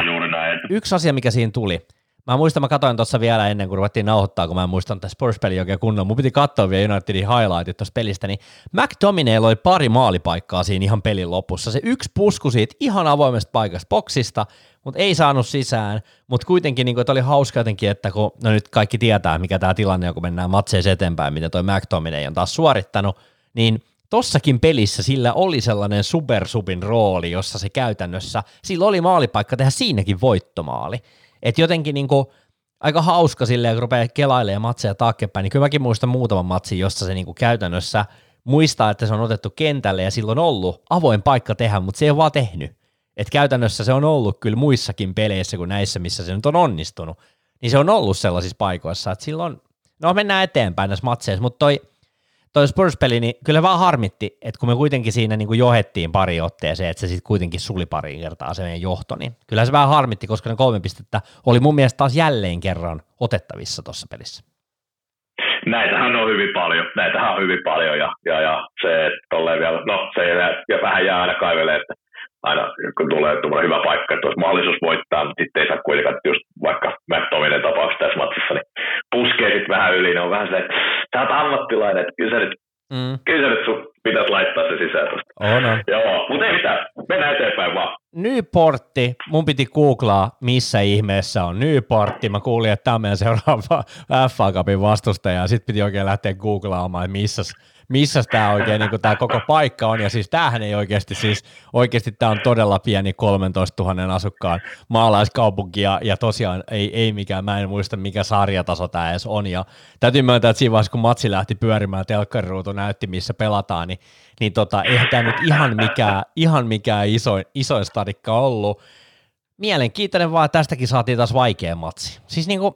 yksi asia, mikä siinä tuli, Mä muistan, mä katsoin tuossa vielä ennen kuin ruvettiin nauhoittaa, kun mä en muistanut tästä Spurs-peli oikein kunnolla. Mun piti katsoa vielä Unitedin highlightit tuosta pelistä, niin McDominaylla oli pari maalipaikkaa siinä ihan pelin lopussa. Se yksi pusku siitä ihan avoimesta paikasta boksista, mutta ei saanut sisään, mutta kuitenkin niin kuin, että oli hauska jotenkin, että kun no nyt kaikki tietää, mikä tämä tilanne on, kun mennään matseissa eteenpäin, miten toi McTominay on taas suorittanut, niin tossakin pelissä sillä oli sellainen supersubin rooli, jossa se käytännössä, sillä oli maalipaikka tehdä siinäkin voittomaali. Että jotenkin niin kuin, aika hauska silleen, kun rupeaa kelailemaan matseja taaksepäin, niin kyllä mäkin muistan muutaman matsin, jossa se niin käytännössä muistaa, että se on otettu kentälle ja silloin on ollut avoin paikka tehdä, mutta se ei ole vaan tehnyt. Että käytännössä se on ollut kyllä muissakin peleissä kuin näissä, missä se nyt on onnistunut, niin se on ollut sellaisissa paikoissa, että silloin, no mennään eteenpäin näissä matseissa, mutta toi, toi Spurs-peli, niin kyllä vaan harmitti, että kun me kuitenkin siinä niin kuin johettiin pari otteeseen, että se sitten kuitenkin suli pari kertaa se meidän johto, niin kyllä se vähän harmitti, koska ne kolme pistettä oli mun mielestä taas jälleen kerran otettavissa tuossa pelissä. Näitähän on hyvin paljon, näitähän on hyvin paljon ja, ja, ja se, että vielä, no se ja vähän jää aina kaivelee, että aina kun tulee tuommoinen hyvä paikka, että olisi mahdollisuus voittaa, mutta sitten ei saa kuitenkaan just vaikka McTominen tapauksessa tässä matsissa, niin puskee sitten vähän yli, ne on vähän se, että sä oot ammattilainen, että kyllä sä nyt, mm. kyllä sä nyt sun pitäisi laittaa se sisään tuosta. On, on. Joo, mutta ei mitään, mennään eteenpäin vaan. Nyportti, mun piti googlaa, missä ihmeessä on Nyportti. Mä kuulin, että tämä on meidän seuraava FA Cupin vastustaja, ja sitten piti oikein lähteä googlaamaan, että missä missä tämä oikein niin tämä koko paikka on. Ja siis tämähän ei oikeasti, siis oikeasti tämä on todella pieni 13 000 asukkaan maalaiskaupunki ja, ja tosiaan ei, ei mikään, mä en muista mikä sarjataso tämä edes on. Ja täytyy myöntää, että siinä vaiheessa kun matsi lähti pyörimään, telkkariruutu näytti missä pelataan, niin, niin tota, eihän tämä nyt ihan mikään, ihan mikään isoin, isoin stadikka ollut. Mielenkiintoinen vaan, tästäkin saatiin taas vaikea matsi. Siis niin kuin,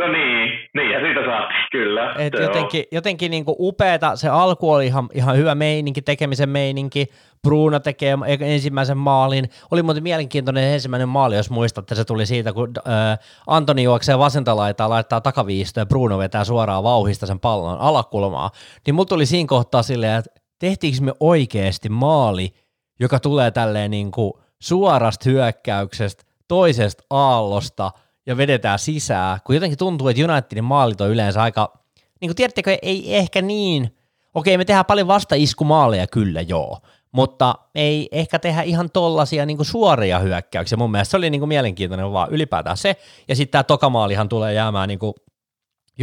No niin, niin ja siitä saa, kyllä. Et jotenkin jotenkin niin kuin upeeta, se alku oli ihan, ihan hyvä meininki, tekemisen meininki, Bruno tekee ensimmäisen maalin. Oli muuten mielenkiintoinen ensimmäinen maali, jos muistatte, se tuli siitä, kun äh, Antoni juoksee vasenta laitaa, laittaa takaviistoa ja Bruno vetää suoraan vauhista sen pallon alakulmaa. Niin mulla tuli siinä kohtaa silleen, että tehtiinkö me oikeasti maali, joka tulee tälleen niin kuin suorasta hyökkäyksestä, toisesta aallosta ja vedetään sisään, kun jotenkin tuntuu, että Unitedin maalit on yleensä aika, niin kuin tiedättekö, ei ehkä niin, okei me tehdään paljon vastaiskumaaleja kyllä joo, mutta ei ehkä tehdä ihan tollasia niin suoria hyökkäyksiä. Mun mielestä se oli niin kuin mielenkiintoinen vaan ylipäätään se, ja sitten tämä tokamaalihan tulee jäämään niin kuin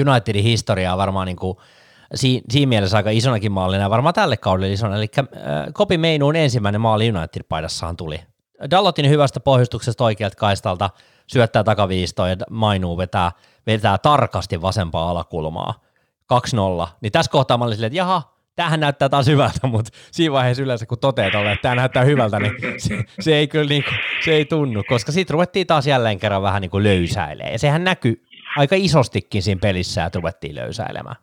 Unitedin historiaa varmaan niin kuin si- siinä mielessä aika isonakin maalina ja varmaan tälle kaudelle isona, eli äh, Kopi Meinuun ensimmäinen maali United-paidassahan tuli. Dallotin hyvästä pohjustuksesta oikealta kaistalta syöttää takaviistoa ja Mainuu vetää, vetää tarkasti vasempaa alakulmaa. 2-0. Niin tässä kohtaa mä olin silleen, että jaha, tämähän näyttää taas hyvältä, mutta siinä vaiheessa yleensä kun toteat olle, että tämä näyttää hyvältä, niin se, se ei kyllä niin kuin, se ei tunnu, koska sitten ruvettiin taas jälleen kerran vähän niin kuin löysäilemään. Ja sehän näkyy aika isostikin siinä pelissä, että ruvettiin löysäilemään.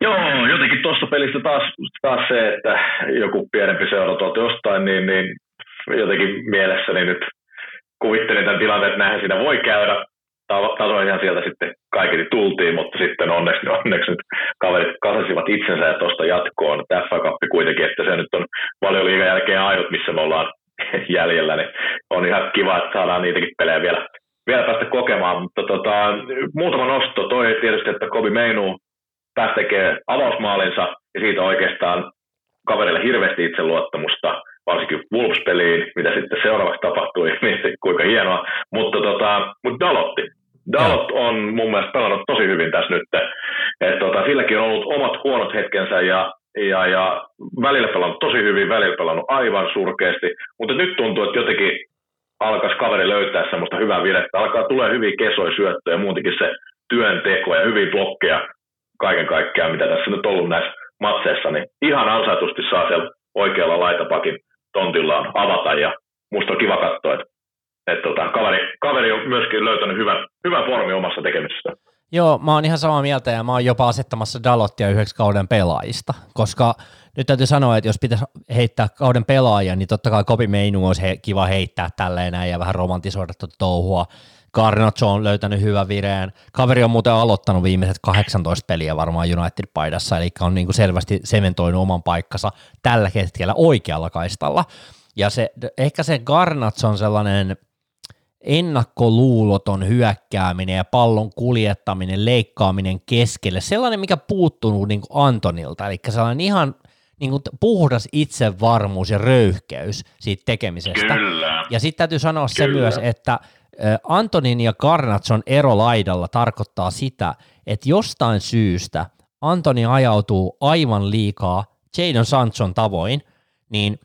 Joo, jotenkin tuossa pelissä taas, taas se, että joku pienempi seura tuolta jostain, niin, niin jotenkin mielessäni nyt kuvittelin tämän tilanteen, että näinhän siinä voi käydä. Tasoihan sieltä sitten kaikki tultiin, mutta sitten onneksi, onneksi nyt kaverit kasasivat itsensä ja tuosta jatkoon. FA Cup kuitenkin, että se nyt on valioliigan jälkeen ainut, missä me ollaan jäljellä, niin on ihan kiva, että saadaan niitäkin pelejä vielä, vielä päästä kokemaan. Mutta tota, muutama nosto. Toi tietysti, että Kobi Meinu pääsi tekemään avausmaalinsa ja siitä oikeastaan kaverille hirveästi itseluottamusta, varsinkin Wolves-peliin, mitä sitten seuraavaksi tapahtui, niin kuinka hienoa. Mutta, tota, mutta Dalotti. Dalot on mun mielestä pelannut tosi hyvin tässä nyt. Et, tota, silläkin on ollut omat huonot hetkensä ja, ja, ja välillä pelannut tosi hyvin, välillä pelannut aivan surkeasti. Mutta nyt tuntuu, että jotenkin alkaisi kaveri löytää semmoista hyvää virettä. Alkaa tulee hyviä kesoja syöttöjä ja muutenkin se työnteko ja hyviä blokkeja kaiken kaikkiaan, mitä tässä nyt on ollut näissä matseissa, niin ihan ansaitusti saa siellä oikealla laitapakin tontillaan avata ja musta on kiva katsoa, että, että tota, kaveri, kaveri on myöskin löytänyt hyvän, hyvän formi omassa tekemisessä. Joo, mä oon ihan samaa mieltä ja mä oon jopa asettamassa Dalottia yhdeksi kauden pelaajista, koska nyt täytyy sanoa, että jos pitäisi heittää kauden pelaajia, niin totta kai Kopi Meinu olisi he, kiva heittää tälleen näin ja vähän romantisoida tuota touhua. Garnacho on löytänyt hyvän vireen. Kaveri on muuten aloittanut viimeiset 18 peliä varmaan United-paidassa, eli on niin kuin selvästi sementoinut oman paikkansa tällä hetkellä oikealla kaistalla. Ja se, ehkä se Garnacho on sellainen ennakkoluuloton hyökkääminen ja pallon kuljettaminen, leikkaaminen keskelle, sellainen, mikä puuttunut niin kuin Antonilta, eli sellainen ihan niin kuin puhdas itsevarmuus ja röyhkeys siitä tekemisestä. Kyllä. Ja sitten täytyy sanoa Kyllä. se myös, että Antonin ja Garnatson ero laidalla tarkoittaa sitä, että jostain syystä Antoni ajautuu aivan liikaa Jadon Sanchon tavoin niin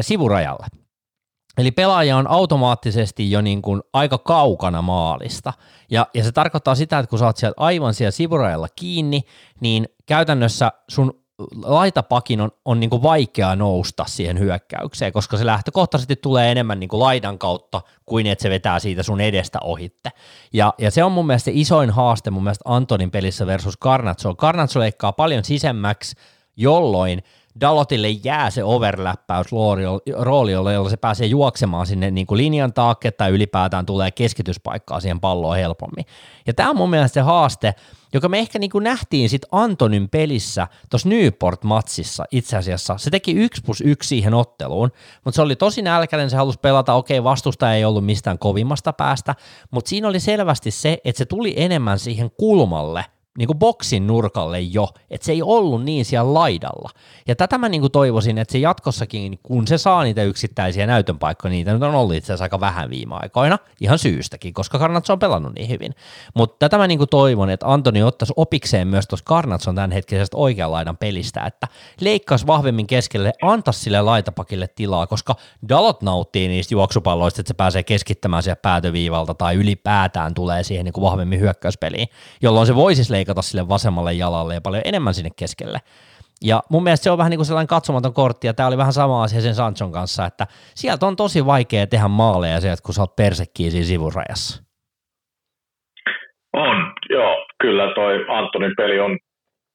sivurajalle. Eli pelaaja on automaattisesti jo niin kuin aika kaukana maalista. Ja, ja se tarkoittaa sitä, että kun sä oot siellä aivan siellä sivurajalla kiinni, niin käytännössä sun laitapakin on, on niin kuin vaikea nousta siihen hyökkäykseen, koska se lähtökohtaisesti tulee enemmän niin kuin laidan kautta kuin että se vetää siitä sun edestä ohitte. Ja, ja se on mun mielestä se isoin haaste mun mielestä Antonin pelissä versus Garnatso. Garnatso leikkaa paljon sisemmäksi, jolloin Dalotille jää se overläppäys rooli, jolla se pääsee juoksemaan sinne niin kuin linjan taakke tai ylipäätään tulee keskityspaikkaa siihen palloon helpommin. Ja tämä on mun mielestä se haaste, joka me ehkä niin kuin nähtiin sitten Antonin pelissä tuossa Newport-matsissa itse asiassa. Se teki 1 plus 1 siihen otteluun, mutta se oli tosi nälkäinen, se halusi pelata, okei vastusta ei ollut mistään kovimmasta päästä, mutta siinä oli selvästi se, että se tuli enemmän siihen kulmalle niin kuin boksin nurkalle jo, että se ei ollut niin siellä laidalla. Ja tätä mä niin kuin toivoisin, että se jatkossakin, kun se saa niitä yksittäisiä näytön paikkoja, niitä nyt on ollut itse asiassa aika vähän viime aikoina, ihan syystäkin, koska Karnatso on pelannut niin hyvin. Mutta tätä mä niin kuin toivon, että Antoni ottaisi opikseen myös tuossa Karnatson tämänhetkisestä oikean laidan pelistä, että leikkaisi vahvemmin keskelle, antaisi sille laitapakille tilaa, koska Dalot nauttii niistä juoksupalloista, että se pääsee keskittämään siellä päätöviivalta tai ylipäätään tulee siihen niin kuin vahvemmin hyökkäyspeliin, jolloin se voisi leikata sille vasemmalle jalalle ja paljon enemmän sinne keskelle. Ja mun mielestä se on vähän niin kuin sellainen katsomaton kortti, ja tämä oli vähän sama asia sen Sanchon kanssa, että sieltä on tosi vaikea tehdä maaleja sieltä, kun sä oot persekkiä siinä sivurajassa. On, joo. Kyllä toi Antonin peli on,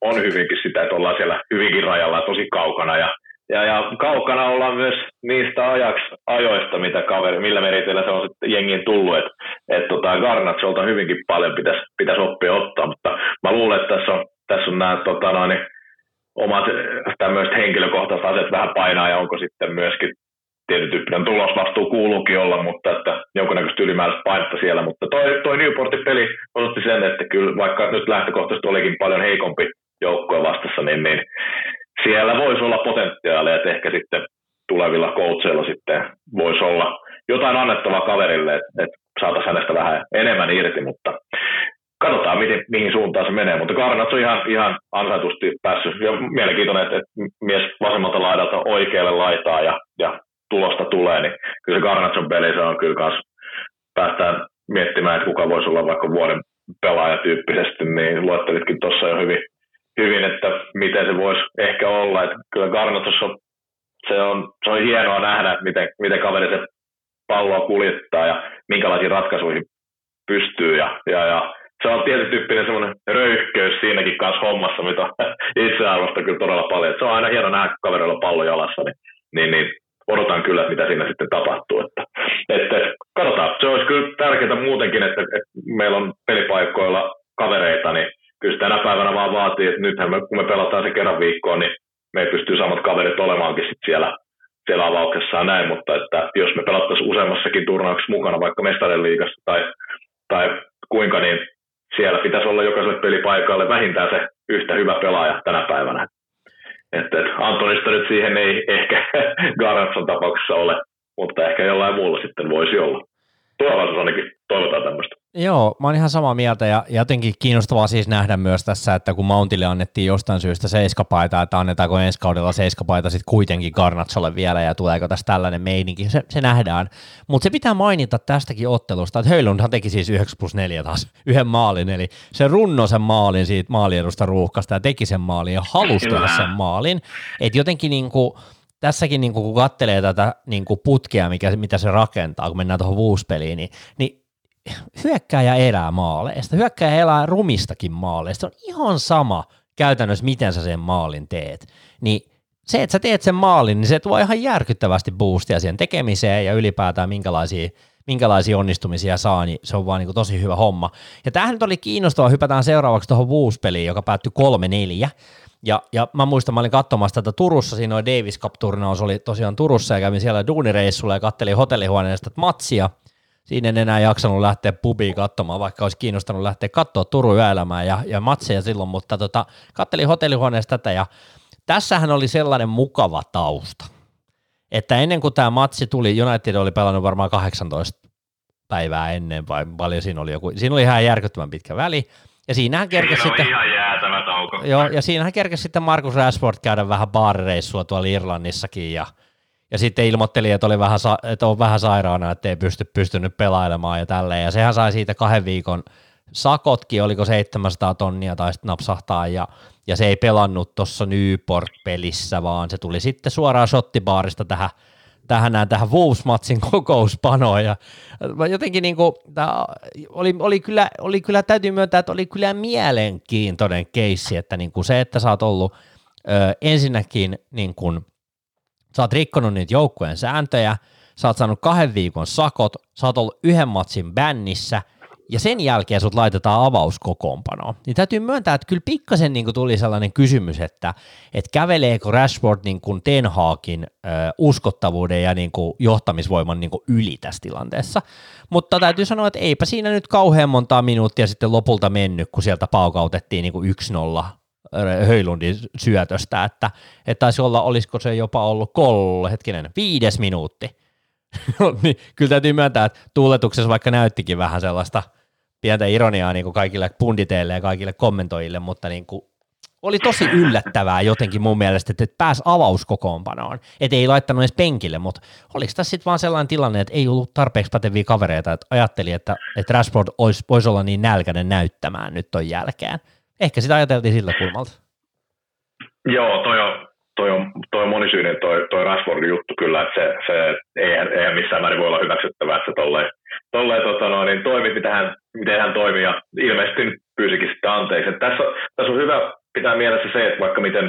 on hyvinkin sitä, että ollaan siellä hyvinkin rajalla tosi kaukana. Ja, ja, ja kaukana ollaan myös niistä ajaks, ajoista, mitä kaveri, millä meriteillä se on sitten jengiin tullut. Että et tota Garnatsolta hyvinkin paljon pitäisi pitäis oppia ottaa, mutta mä luulen, että tässä on, tässä on nämä tota, noin, omat tämmöiset henkilökohtaiset asiat vähän painaa ja onko sitten myöskin tietyn tyyppinen tulosvastuu kuuluukin olla, mutta että jonkunnäköistä ylimääräistä painetta siellä. Mutta toi, toi Newportin peli osoitti sen, että kyllä vaikka nyt lähtökohtaisesti olikin paljon heikompi joukkue vastassa, niin, niin siellä voisi olla potentiaalia, että ehkä sitten tulevilla coacheilla sitten voisi olla jotain annettavaa kaverille, että, saataisiin hänestä vähän enemmän irti, mutta katsotaan, mihin, mihin suuntaan se menee. Mutta Garnats on ihan, ihan ansaitusti päässyt. Ja mielenkiintoinen, että, että mies vasemmalta laidalta oikealle laitaa ja, ja tulosta tulee, niin kyllä se Garnatson peli se on kyllä kans, päästään miettimään, että kuka voisi olla vaikka vuoden pelaaja tyyppisesti, niin luettelitkin tuossa jo hyvin, hyvin, että miten se voisi ehkä olla. Että kyllä on, se on, se on hienoa nähdä, että miten, miten kaveri se palloa kuljettaa ja minkälaisiin ratkaisuihin pystyy. Ja, ja, ja se on tietyn tyyppinen semmoinen röyhkeys siinäkin kanssa hommassa, mitä itse arvostan kyllä todella paljon. Et se on aina hieno nähdä, kun kaverilla on pallo jalassa, niin, niin, niin odotan kyllä, että mitä siinä sitten tapahtuu. Että, että katsotaan, se olisi kyllä tärkeää muutenkin, että, että meillä on pelipaikoilla kavereita, niin kyllä tänä päivänä vaan vaatii, että nythän me, kun me pelataan se kerran viikkoon, niin me ei pystyy samat kaverit olemaankin sit siellä, siellä avauksessa ja näin, mutta että jos me pelattaisiin useammassakin turnauksessa mukana, vaikka mestarien liigassa tai, tai kuinka, niin siellä pitäisi olla jokaiselle pelipaikalle vähintään se yhtä hyvä pelaaja tänä päivänä. Että, että Antonista nyt siihen ei ehkä Garantson tapauksessa ole, mutta ehkä jollain muulla sitten voisi olla. Tulevaisuus ainakin toivotaan tämmöistä. Joo, mä oon ihan samaa mieltä ja jotenkin kiinnostavaa siis nähdä myös tässä, että kun Mountille annettiin jostain syystä seiskapaita, että annetaanko ensi kaudella seiskapaita sitten kuitenkin Garnatsolle vielä ja tuleeko tässä tällainen meininki, se, se nähdään. Mutta se pitää mainita tästäkin ottelusta, että Höylundhan teki siis 9 plus 4 taas yhden maalin, eli se runno sen maalin siitä maaliedusta ruuhkasta ja teki sen maalin ja halusi sen maalin. Että jotenkin niinku, tässäkin niin kun katselee tätä niin putkea, mikä, mitä se rakentaa, kun mennään tuohon vuuspeliin, niin, niin hyökkääjä elää maaleista, hyökkääjä elää rumistakin maaleista, se on ihan sama käytännössä, miten sä sen maalin teet, niin se, että sä teet sen maalin, niin se tuo ihan järkyttävästi boostia siihen tekemiseen ja ylipäätään minkälaisia, minkälaisia onnistumisia saa, niin se on vaan niin tosi hyvä homma. Ja tämähän nyt oli kiinnostavaa, hypätään seuraavaksi tuohon Woos-peliin, joka päättyi 3-4, ja, ja mä muistan, mä olin katsomassa tätä Turussa, siinä oli Davis cup se oli tosiaan Turussa ja kävin siellä duunireissulla ja kattelin hotellihuoneesta matsia, siinä en enää jaksanut lähteä pubiin katsomaan, vaikka olisi kiinnostanut lähteä katsoa Turun yöelämää ja, ja matseja silloin, mutta tota, kattelin hotellihuoneesta tätä ja tässähän oli sellainen mukava tausta, että ennen kuin tämä matsi tuli, United oli pelannut varmaan 18 päivää ennen, vai paljon siinä oli joku, siinä oli ihan järkyttävän pitkä väli, ja siinähän kerkesi sitten... ihan jäätävä tauko. Joo, ja siinähän kerkesi sitten Markus Rashford käydä vähän baarireissua tuolla Irlannissakin, ja ja sitten ilmoitteli, että, oli vähän, että on vähän sairaana, että ei pysty pystynyt pelailemaan ja tälleen. Ja sehän sai siitä kahden viikon sakotkin, oliko 700 tonnia tai sitten napsahtaa, ja, ja se ei pelannut tuossa Newport-pelissä, vaan se tuli sitten suoraan shottibaarista tähän tähän näin, tähän Wolves-matsin kokouspanoon ja jotenkin niin kuin, oli, oli, kyllä, oli kyllä, täytyy myöntää, että oli kyllä mielenkiintoinen keissi, että niin kuin se, että sä oot ollut ö, ensinnäkin niin kuin, sä oot rikkonut niitä joukkueen sääntöjä, sä oot saanut kahden viikon sakot, sä oot ollut yhden matsin bännissä, ja sen jälkeen sut laitetaan avauskokoonpanoon. Niin täytyy myöntää, että kyllä pikkasen niin tuli sellainen kysymys, että, että käveleekö Rashford niin kuin Ten Hagin ö, uskottavuuden ja niin kuin johtamisvoiman niin kuin yli tässä tilanteessa. Mutta täytyy sanoa, että eipä siinä nyt kauhean montaa minuuttia sitten lopulta mennyt, kun sieltä paukautettiin niin kuin 1-0 Höylundin syötöstä, että, että taisi olla, olisiko se jopa ollut kol, hetkinen, viides minuutti. niin, kyllä täytyy myöntää, että tuuletuksessa vaikka näyttikin vähän sellaista pientä ironiaa niin kuin kaikille punditeille ja kaikille kommentoijille, mutta niin kuin oli tosi yllättävää jotenkin mun mielestä, että pääsi avauskokoonpanoon. Että ei laittanut edes penkille, mutta oliko tässä sitten vaan sellainen tilanne, että ei ollut tarpeeksi päteviä kavereita, että ajatteli, että, että Rashford olisi, voisi olla niin nälkäinen näyttämään nyt ton jälkeen. Ehkä sitä ajateltiin sillä kulmalta. Joo, toi on, toi on, toi on monisyinen toi, toi Rashfordin juttu kyllä, että se, se eihän, eihän missään määrin voi olla hyväksyttävää, että se tolleen, tolleen tota no, niin toimi, miten hän, miten hän toimi ja ilmeisesti pyysikin sitten anteeksi. Tässä, tässä on hyvä pitää mielessä se, että vaikka miten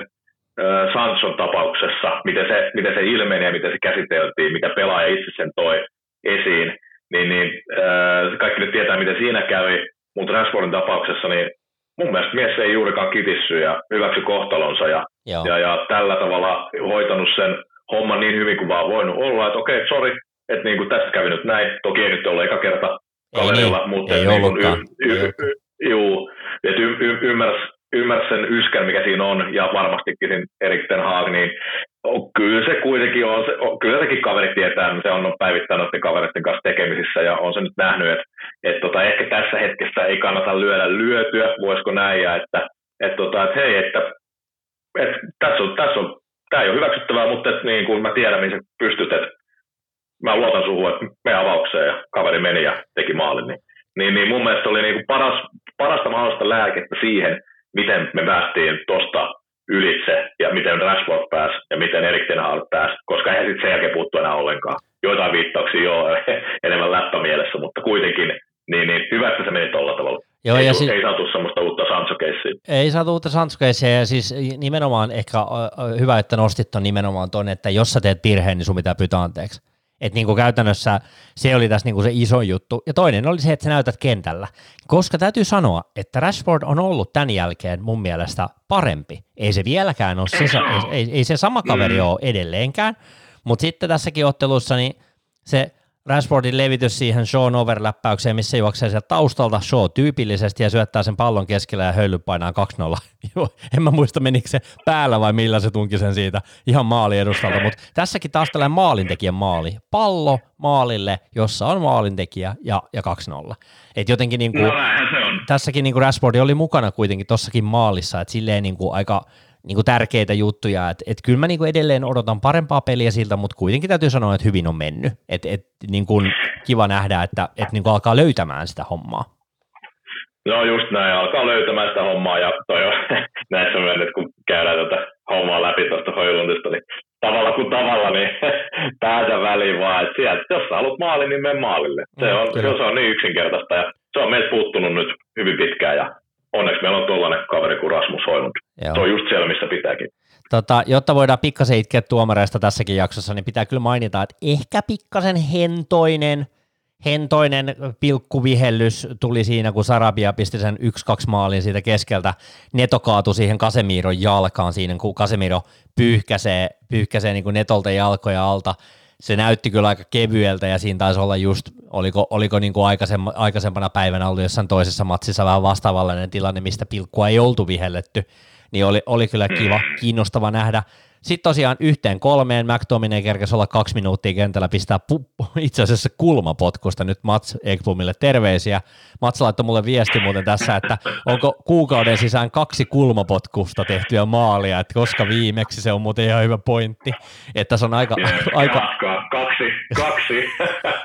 äh, Sanson tapauksessa, miten se, miten se ilmeni ja miten se käsiteltiin, mitä pelaaja itse sen toi esiin, niin, niin äh, kaikki nyt tietää, miten siinä kävi, mutta Rashfordin tapauksessa niin mun mielestä mies ei juurikaan kitissy ja hyväksy kohtalonsa ja, ja, ja, tällä tavalla hoitanut sen homman niin hyvin kuin vaan voinut olla, että okei, okay, sorry, että niin kuin tässä kävi nyt näin, toki ei nyt ole eka kerta kaverilla, ei, mutta ei niin ollutkaan. Y, y, y, juu, että y, y, ymmärsi, ymmärsi sen yskän, mikä siinä on, ja varmastikin Ten Haag, niin kyllä se kuitenkin on, se, kyllä sekin kaveri tietää, se on päivittänyt noiden kavereiden kanssa tekemisissä, ja on se nyt nähnyt, että, että tota, ehkä tässä hetkessä ei kannata lyödä lyötyä, voisiko näin, ja että, että, tota, että hei, että, että tässä on, tässä on tämä ei ole hyväksyttävää, mutta että niin kuin mä tiedän, mihin sä pystyt, että mä luotan suhun, että me avaukseen ja kaveri meni ja teki maalin. Niin, niin, niin mun mielestä oli niin kuin paras, parasta mahdollista lääkettä siihen, miten me päästiin tuosta ylitse ja miten Rashford pääsi ja miten Erik Ten Hag pääsi, koska eihän sitten sen jälkeen puuttu enää ollenkaan. Joitain viittauksia joo enemmän läppämielessä, mutta kuitenkin niin, niin hyvä, että se meni tuolla tavalla. Joo, ei, ja si- ei saatu semmoista uutta sancho Ei saatu uutta sancho ja siis nimenomaan ehkä hyvä, että nostit on nimenomaan tuonne, että jos sä teet virheen, niin sun pitää pyytää anteeksi. Että niin kuin käytännössä se oli tässä niin kuin se iso juttu. Ja toinen oli se, että sä näytät kentällä. Koska täytyy sanoa, että Rashford on ollut tämän jälkeen mun mielestä parempi. Ei se vieläkään ole, se, ei, ei se sama kaveri mm. ole edelleenkään. Mutta sitten tässäkin ottelussa niin se Rashfordin levitys siihen Sean overläppäykseen, missä juoksee sieltä taustalta Shaw tyypillisesti ja syöttää sen pallon keskellä ja höyly painaa 2-0. en mä muista menikö se päällä vai millä se tunki sen siitä ihan maali edustalta, mutta tässäkin taas tällainen maalintekijän maali. Pallo maalille, jossa on maalintekijä ja, ja 2-0. Et jotenkin niin kuin, no, tässäkin niin kuin Rashford oli mukana kuitenkin tossakin maalissa, että silleen niin kuin aika – niin tärkeitä juttuja, että et kyllä mä niin edelleen odotan parempaa peliä siltä, mutta kuitenkin täytyy sanoa, että hyvin on mennyt, että et, niin kuin kiva nähdä, että et niin kuin alkaa löytämään sitä hommaa. No just näin, alkaa löytämään sitä hommaa ja toi on näissä mennyt, kun käydään tätä hommaa läpi tuosta Hoilundista, niin tavalla kuin tavalla, niin päätä väliin vaan, että sieltä, jos sä haluat maalin, niin mene maalille. Se mm, on, se on niin yksinkertaista ja se on meiltä puuttunut nyt hyvin pitkään ja onneksi meillä on tuollainen kaveri kuin Rasmus Hoilund. Joo. Se on just siellä, missä pitääkin. Tota, jotta voidaan pikkasen itkeä tuomareista tässäkin jaksossa, niin pitää kyllä mainita, että ehkä pikkasen hentoinen, hentoinen pilkkuvihellys tuli siinä, kun Sarabia pisti sen 1-2 maalin siitä keskeltä. Neto kaatui siihen Kasemiron jalkaan siinä, kun Kasemiro pyyhkäsee, pyyhkäsee niin kuin Netolta jalkoja alta se näytti kyllä aika kevyeltä ja siinä taisi olla just, oliko, oliko niin kuin aikaisempana päivänä ollut jossain toisessa matsissa vähän vastaavallinen tilanne, mistä pilkkua ei oltu vihelletty, niin oli, oli kyllä kiva, kiinnostava nähdä. Sitten tosiaan yhteen kolmeen McTominay kerkesi olla kaksi minuuttia kentällä, pistää pu- itse asiassa kulmapotkusta nyt Mats Ekblomille terveisiä. Mats laittoi mulle viesti muuten tässä, että onko kuukauden sisään kaksi kulmapotkusta tehtyä maalia, että koska viimeksi se on muuten ihan hyvä pointti, että se on aika... aika... Kaksi.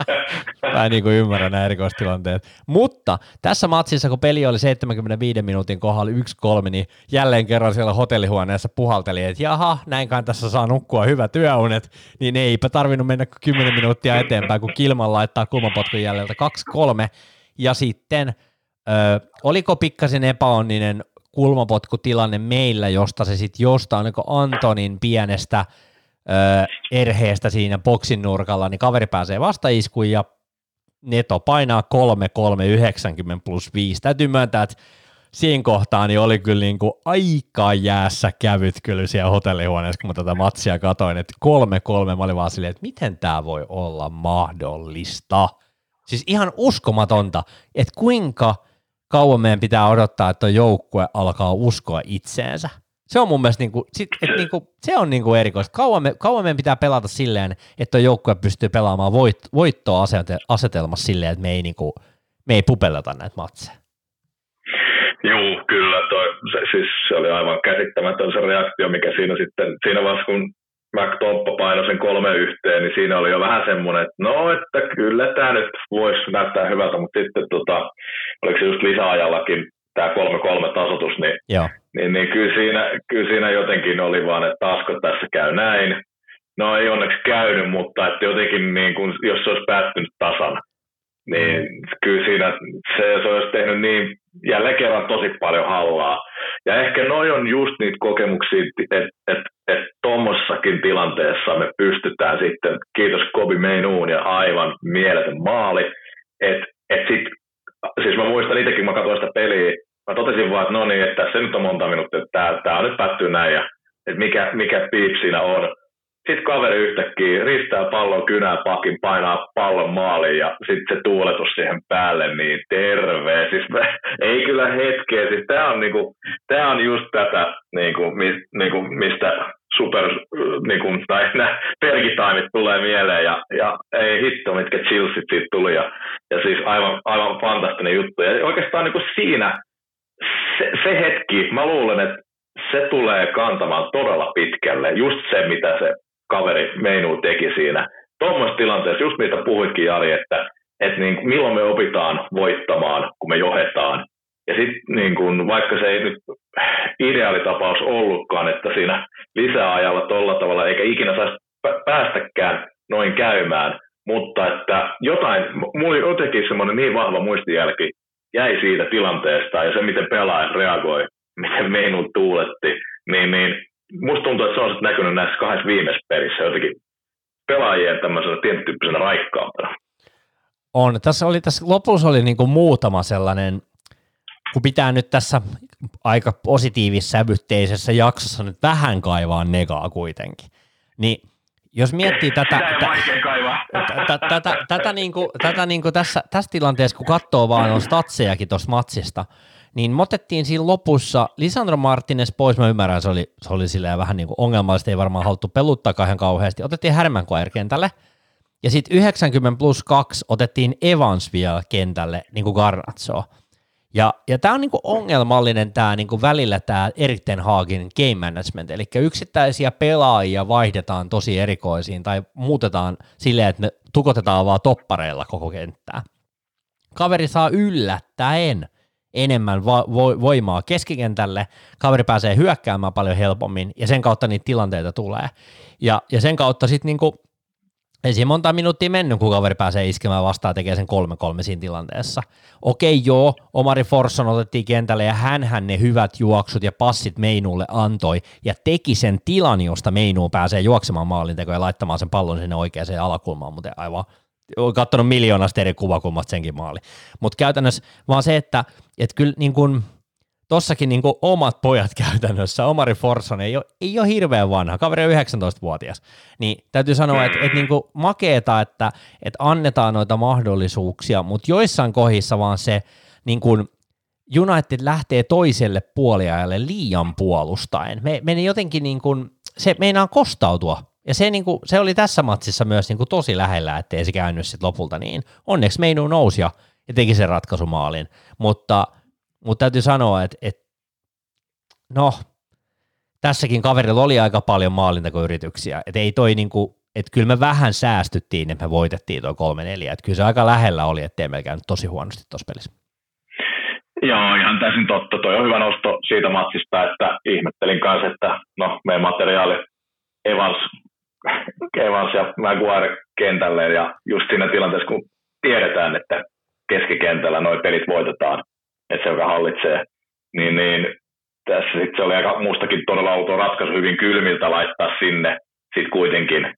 Mä niin kuin ymmärrä nämä erikoistilanteet. Mutta tässä matsissa, kun peli oli 75 minuutin kohdalla 1-3, niin jälleen kerran siellä hotellihuoneessa puhalteli, että jaha, näinkaan tässä saa nukkua hyvä työunet, niin eipä tarvinnut mennä 10 minuuttia eteenpäin, kun Kilman laittaa kulmapotkun jäljiltä 2-3, ja sitten ö, oliko pikkasen epäonninen kulmapotkutilanne meillä, josta se sitten jostain niin Antonin pienestä erheestä siinä boksin nurkalla, niin kaveri pääsee vastaiskuun ja Neto painaa 3 3 90 plus 5. Täytyy myöntää, että siinä kohtaa niin oli kyllä niin kuin aika jäässä kävyt kyllä siellä hotellihuoneessa, kun mä tätä matsia katoin, että kolme kolme, mä olin vaan silleen, että miten tämä voi olla mahdollista. Siis ihan uskomatonta, että kuinka kauan meidän pitää odottaa, että joukkue alkaa uskoa itseensä. Se on mun mielestä niinku, sit, et niinku, se on niinku erikoista. Kauan, me, kauan meidän pitää pelata silleen, että joukkue pystyy pelaamaan voit, voittoa asetelmassa silleen, että me ei, niinku, me ei pupelleta näitä matseja. Joo, kyllä. Toi, se, siis se oli aivan käsittämätön se reaktio, mikä siinä sitten, siinä vaiheessa kun McToppa painoi sen kolme yhteen, niin siinä oli jo vähän semmoinen, että no, että kyllä tämä nyt voisi näyttää hyvältä, mutta sitten tota, oliko se just lisäajallakin tämä 3-3 tasotus, niin, Joo. Niin, niin kyllä, siinä, kyllä siinä jotenkin oli vaan, että taasko tässä käy näin. No ei onneksi käynyt, mutta että jotenkin niin kun, jos se olisi päättynyt tasan, niin kyllä siinä se, se olisi tehnyt niin jälleen kerran tosi paljon hallaa. Ja ehkä noi on just niitä kokemuksia, että et, et tuommoisessakin tilanteessa me pystytään sitten, kiitos Kobi Meinuun ja aivan mieletön maali, että et sit, siis mä muistan itsekin, mä katsoin sitä peliä, mä totesin vaan, että no niin, että se nyt on monta minuuttia, että tää, tää on nyt päättyy näin ja että mikä, mikä piip siinä on. Sitten kaveri yhtäkkiä ristää pallon kynää pakin, painaa pallon maaliin ja sitten se tuuletus siihen päälle, niin terve. Siis mä, ei kyllä hetkeä. Siis tämä on, niinku, tää on just tätä, niinku, mis, niinku, mistä super, niinku, tai nämä tulee mieleen ja, ja ei hitto, mitkä chillsit siitä tuli. Ja, ja siis aivan, aivan fantastinen juttu. Ja oikeastaan niinku siinä se, se hetki, mä luulen, että se tulee kantamaan todella pitkälle. Just se, mitä se kaveri Meinu teki siinä. Tuommoisessa tilanteessa, just mitä puhuitkin Jari, että, että niin, milloin me opitaan voittamaan, kun me johetaan. Ja sitten niin kun, vaikka se ei nyt ideaalitapaus ollutkaan, että siinä lisäajalla tuolla tavalla eikä ikinä saisi päästäkään noin käymään, mutta että jotain, mulla jotenkin semmoinen niin vahva muistijälki jäi siitä tilanteesta ja se, miten pelaaja reagoi, miten Meinu tuuletti, niin, niin musta tuntuu, että se on näkynyt näissä kahdessa viimeisessä pelissä jotenkin pelaajien tämmöisenä tietyn raikkaampana. On. Tässä oli tässä lopussa oli niin muutama sellainen, kun pitää nyt tässä aika positiivissävytteisessä jaksossa nyt vähän kaivaa negaa kuitenkin, niin jos miettii tätä, tätä, tätä, tätä, niin niin kuin tässä, tässä tilanteessa, kun katsoo vaan on statsejakin tuossa matsista, niin me otettiin siinä lopussa Lisandro Martinez pois, mä ymmärrän, se oli, se oli silleen vähän niin kuin ongelmallista, ei varmaan haluttu peluttaa ihan kauheasti, otettiin Härmän kentälle, ja sitten 90 plus 2 otettiin Evans vielä kentälle, niin kuin Garnatsoa. Ja, ja tämä on niinku ongelmallinen tämä niinku välillä tämä Eritten Haagin game management, eli yksittäisiä pelaajia vaihdetaan tosi erikoisiin tai muutetaan silleen, että me tukotetaan vaan toppareilla koko kenttää. Kaveri saa yllättäen enemmän va- vo- voimaa keskikentälle, kaveri pääsee hyökkäämään paljon helpommin ja sen kautta niitä tilanteita tulee. Ja, ja sen kautta sitten niinku, ei siinä monta minuuttia mennyt, kun kaveri pääsee iskemään vastaan tekee sen kolme kolme siinä tilanteessa. Okei joo, Omari Forsson otettiin kentälle ja hän ne hyvät juoksut ja passit Meinuulle antoi ja teki sen tilan, josta Meinuun pääsee juoksemaan maalintekoon ja laittamaan sen pallon sinne oikeaan alakulmaan, mutta aivan olen katsonut miljoonasta eri kuvakulmasta senkin maali. Mutta käytännössä vaan se, että et kyllä niin kun, tossakin niin kuin omat pojat käytännössä, Omari Forsson ei ole, ei ole hirveän vanha, kaveri on 19-vuotias, niin täytyy sanoa, että, että niin kuin makeeta, että, että annetaan noita mahdollisuuksia, mutta joissain kohdissa vaan se niin kuin United lähtee toiselle puoliajalle liian puolustaen. Me, me jotenkin niin kuin, se meinaa kostautua ja se, niin kuin, se oli tässä matsissa myös niin kuin tosi lähellä, ettei se käynyt sitten lopulta niin. Onneksi Meinu nousi ja teki sen ratkaisumaalin, mutta, mutta täytyy sanoa, että, että no, tässäkin kaverilla oli aika paljon maalintakoyrityksiä, että ei toi niin kuin, että kyllä me vähän säästyttiin, että me voitettiin tuo 3-4, että kyllä se aika lähellä oli, ettei meillä käynyt tosi huonosti tuossa pelissä. Joo, ihan täysin totta. Toi on hyvä nosto siitä matsista, että ihmettelin kanssa, että no, meidän materiaali Evans Evans ja Maguire kentälle ja just siinä tilanteessa, kun tiedetään, että keskikentällä noin pelit voitetaan, että se, joka hallitsee, niin, niin tässä sitten se oli aika mustakin todella outo ratkaisu hyvin kylmiltä laittaa sinne sitten kuitenkin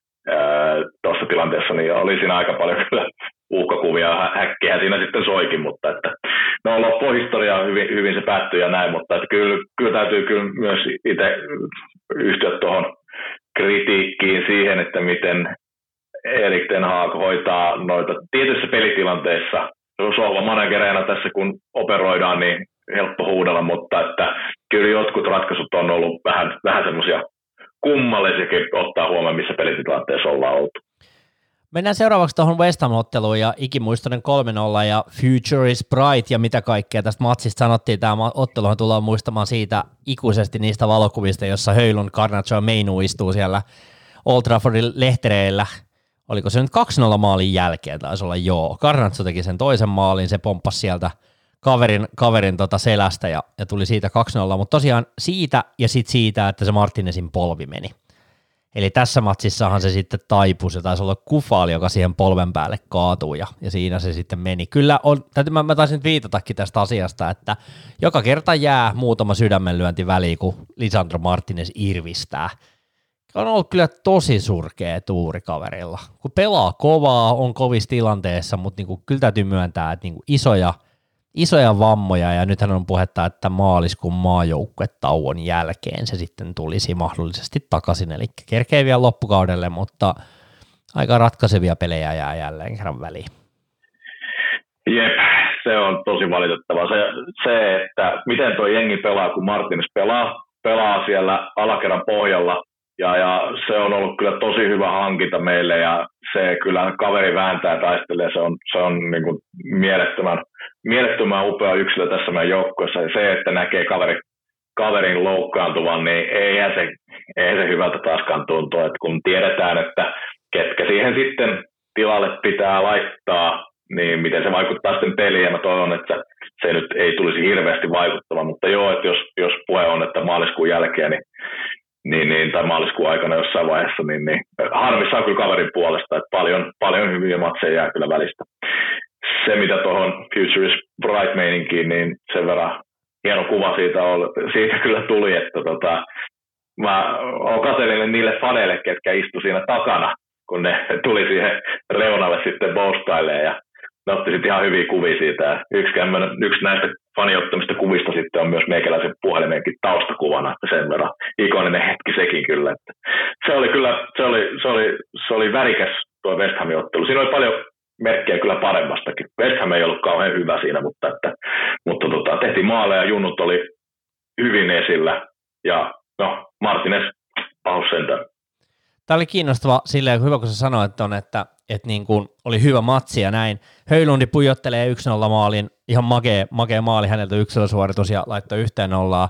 tuossa tilanteessa, niin oli siinä aika paljon kyllä uhkakuvia, häkkiä siinä sitten soikin, mutta että no loppuhistoria hyvin, hyvin se päättyi ja näin, mutta että kyllä, kyllä täytyy kyllä myös itse yhtyä tuohon kritiikkiin siihen, että miten Erik Ten Haag hoitaa noita tietyissä pelitilanteissa. Sohva managereina tässä kun operoidaan, niin helppo huudella, mutta että kyllä jotkut ratkaisut on ollut vähän, vähän semmoisia kummallisiakin ottaa huomioon, missä pelitilanteessa ollaan oltu. Mennään seuraavaksi tuohon West Ham-otteluun ja ikimuistoinen 3-0 ja Future is Bright ja mitä kaikkea tästä matsista sanottiin. Tämä otteluhan tullaan muistamaan siitä ikuisesti niistä valokuvista, jossa Höylun Carnacho Meinu istuu siellä Old Traffordin lehtereillä. Oliko se nyt 2-0 maalin jälkeen, taisi olla joo. Carnacho teki sen toisen maalin, se pomppasi sieltä kaverin, kaverin tota selästä ja, ja tuli siitä 2-0, mutta tosiaan siitä ja sitten siitä, että se Martinezin polvi meni. Eli tässä matsissahan se sitten taipui, se taisi olla kufaali, joka siihen polven päälle kaatui ja, ja siinä se sitten meni. Kyllä on, täytyy, mä, mä taisin viitatakin tästä asiasta, että joka kerta jää muutama sydämenlyönti väliin, kun Lisandro Martinez irvistää. On ollut kyllä tosi surkea tuuri kaverilla. Kun pelaa kovaa, on kovissa tilanteessa, mutta niin kuin, kyllä täytyy myöntää, että niin kuin isoja – isoja vammoja ja nythän on puhetta, että maaliskuun maajoukkuetauon jälkeen se sitten tulisi mahdollisesti takaisin, eli kerkee vielä loppukaudelle, mutta aika ratkaisevia pelejä jää jälleen kerran väliin. Jep, se on tosi valitettavaa. Se, se, että miten tuo jengi pelaa, kun Martins pelaa, pelaa siellä alakerran pohjalla, ja, ja se on ollut kyllä tosi hyvä hankinta meille, ja se kyllä kaveri vääntää ja taistelee, se on, se on niin kuin mielettömän, mielettömän upea yksilö tässä meidän joukkueessa, ja se, että näkee kaveri, kaverin loukkaantuvan, niin eihän se, eihän se hyvältä taaskaan tuntuu, että kun tiedetään, että ketkä siihen sitten tilalle pitää laittaa, niin miten se vaikuttaa sitten peliin, ja mä toivon, että se nyt ei tulisi hirveästi vaikuttamaan, mutta joo, että jos, jos puhe on, että maaliskuun jälkeen, niin niin, niin, tai maaliskuun aikana jossain vaiheessa, niin, niin harmissaan kyllä kaverin puolesta, että paljon, paljon hyviä matseja jää kyllä välistä. Se, mitä tuohon Future is Bright meininkiin, niin sen verran hieno kuva siitä, oli, siitä kyllä tuli, että tota, mä oon katsellinen niille faneille, ketkä istu siinä takana, kun ne tuli siihen reunalle sitten boustailemaan ja ne otti sitten ihan hyviä kuvia siitä. Yksi, yksi näistä faniottamista kuvista sitten on myös meikäläisen puhelimenkin taustakuvana, että sen verran ikoninen hetki sekin kyllä. Että se oli kyllä, se oli, se oli, se oli värikäs tuo West Hamin ottelu. Siinä oli paljon merkkejä kyllä paremmastakin. West Ham ei ollut kauhean hyvä siinä, mutta, että, mutta tota, tehtiin maaleja, junnut oli hyvin esillä ja no, Martinez pahus sentään. Tämä oli kiinnostava silleen, hyvä kun sä sanoit on, että, että niin kuin oli hyvä matsi ja näin. Höylundi pujottelee 1-0 maalin, ihan makea, makea maali häneltä yksilösuoritus ja laittoi yhteen nollaa.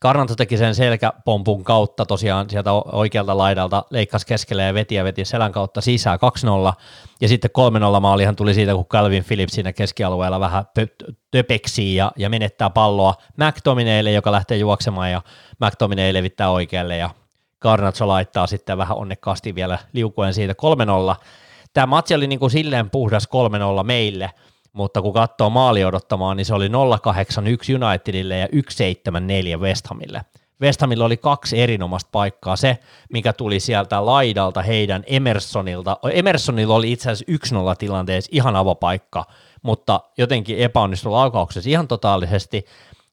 Karnanto teki sen selkäpompun kautta tosiaan sieltä oikealta laidalta, leikkasi keskelle ja veti ja veti selän kautta sisään 2-0. Ja sitten 3-0 maalihan tuli siitä, kun Calvin Phillips siinä keskialueella vähän töpeksii ja, ja menettää palloa McTominaylle, joka lähtee juoksemaan ja McTominay levittää oikealle ja Garnatso laittaa sitten vähän onnekkaasti vielä liukuen siitä 3-0. Tämä matsi oli niin kuin silleen puhdas 3-0 meille, mutta kun katsoo maali odottamaan, niin se oli 0-8-1 Unitedille ja 1-7-4 West Hamille. West Hamilla oli kaksi erinomaista paikkaa. Se, mikä tuli sieltä laidalta heidän Emersonilta. Emersonilla oli itse asiassa 1-0 tilanteessa ihan avopaikka, mutta jotenkin epäonnistui laukauksessa ihan totaalisesti.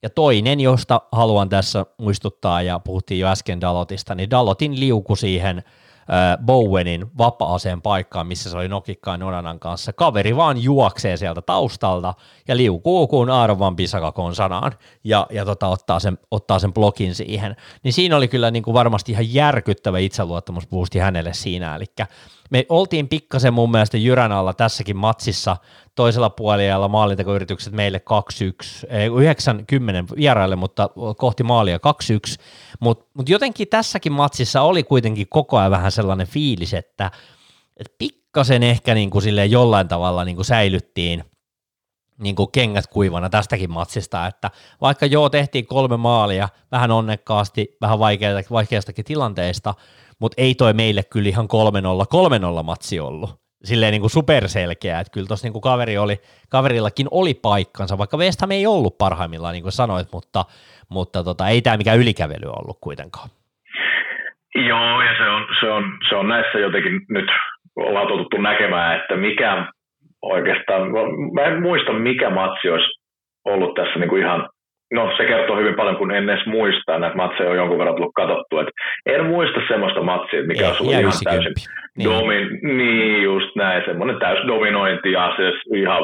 Ja toinen, josta haluan tässä muistuttaa, ja puhuttiin jo äsken Dalotista, niin Dalotin liuku siihen Bowenin vapaaseen paikkaan, missä se oli nokikkaan Onanan kanssa. Kaveri vaan juoksee sieltä taustalta ja liukuu kuin Aaron Pisakakon sanaan ja, ja tota, ottaa, sen, ottaa sen blokin siihen. Niin siinä oli kyllä niin kuin varmasti ihan järkyttävä itseluottamusboosti hänelle siinä, eli me oltiin pikkasen mun mielestä Jyrän alla tässäkin matsissa toisella puolella maalintekoyritykset meille 2-1, 90 vieraille, mutta kohti maalia 2-1, mutta mut jotenkin tässäkin matsissa oli kuitenkin koko ajan vähän sellainen fiilis, että, että pikkasen ehkä niin kuin silleen jollain tavalla niin kuin säilyttiin niin kuin kengät kuivana tästäkin matsista, että vaikka joo tehtiin kolme maalia, vähän onnekkaasti, vähän vaikeastakin tilanteista, mutta ei toi meille kyllä ihan 3-0, 3-0 matsi ollut. Silleen niin kuin superselkeä, että kyllä tuossa niin kaveri oli, kaverillakin oli paikkansa, vaikka West Ham ei ollut parhaimmillaan, niin kuin sanoit, mutta, mutta tota, ei tämä mikään ylikävely ollut kuitenkaan. Joo, ja se on, se on, se on näissä jotenkin nyt ollaan totuttu näkemään, että mikä oikeastaan, mä en muista mikä matsi olisi ollut tässä niin kuin ihan no se kertoo hyvin paljon, kun en edes muista, näitä matseja on jonkun verran tullut katsottua. Et en muista semmoista matsia, mikä olisi ollut ihan täysin niin. Domin, niin just näin, semmoinen täys dominointi ja se ihan,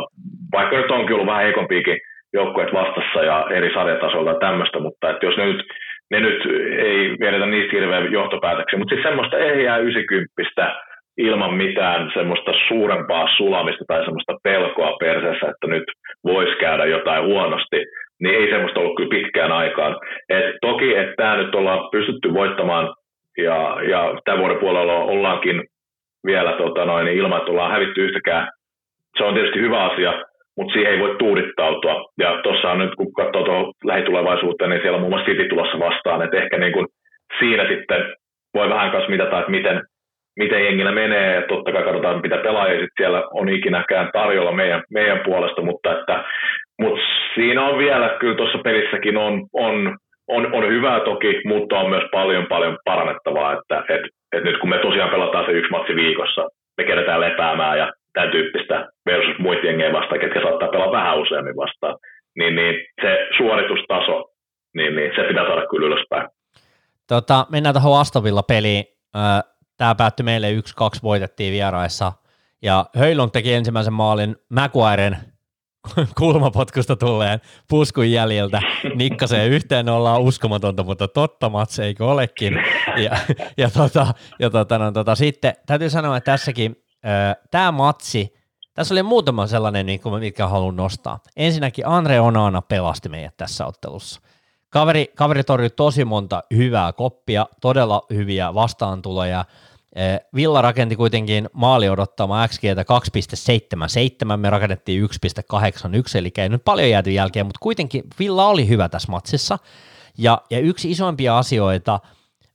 vaikka nyt onkin ollut vähän heikompiakin joukkueet vastassa ja eri sarjatasolla ja tämmöistä, mutta että jos ne nyt, ne nyt ei vedetä niistä hirveän johtopäätöksiä, mutta siis semmoista ehjää 90 ilman mitään semmoista suurempaa sulamista tai semmoista pelkoa perseessä, että nyt voisi käydä jotain huonosti, niin ei semmoista ollut kyllä pitkään aikaan. Et toki, että tämä nyt ollaan pystytty voittamaan ja, ja tämän vuoden puolella ollaankin vielä tota noin, niin ilman, että ollaan hävitty yhtäkään. Se on tietysti hyvä asia, mutta siihen ei voi tuudittautua. Ja tuossa nyt, kun katsoo tuohon lähitulevaisuuteen, niin siellä on muun muassa City tulossa vastaan, että ehkä niin kuin siinä sitten voi vähän kanssa mitata, että miten, miten jengillä menee, ja totta kai katsotaan, mitä pelaajia siellä on ikinäkään tarjolla meidän, meidän puolesta, mutta että mutta siinä on vielä, kyllä tuossa pelissäkin on, on, on, on hyvää toki, mutta on myös paljon paljon parannettavaa, että et, et nyt kun me tosiaan pelataan se yksi matsi viikossa, me kerätään lepäämään ja tämän tyyppistä versus muita jengejä vastaan, ketkä saattaa pelaa vähän useammin vastaan, niin, niin se suoritustaso, niin, niin se pitää saada kyllä ylöspäin. Tota, mennään tuohon Astovilla peliin. Tämä päättyi meille 1-2, voitettiin vieraissa. Ja Höylund teki ensimmäisen maalin Maguiren kulmapotkusta tulleen puskun jäljiltä nikkaseen yhteen ollaan uskomatonta, mutta totta mats eikö olekin. Ja, ja, tota, ja tota, no, tota, sitten täytyy sanoa, että tässäkin tämä matsi, tässä oli muutama sellainen, niin kuin, mitkä haluan nostaa. Ensinnäkin Andre Onana pelasti meidät tässä ottelussa. Kaveri, kaveri torjui tosi monta hyvää koppia, todella hyviä vastaantuloja, Villa rakenti kuitenkin maali odottama XGtä 2,77, me rakennettiin 1,81, eli ei nyt paljon jääty jälkeen, mutta kuitenkin Villa oli hyvä tässä matsissa. Ja, ja yksi isoimpia asioita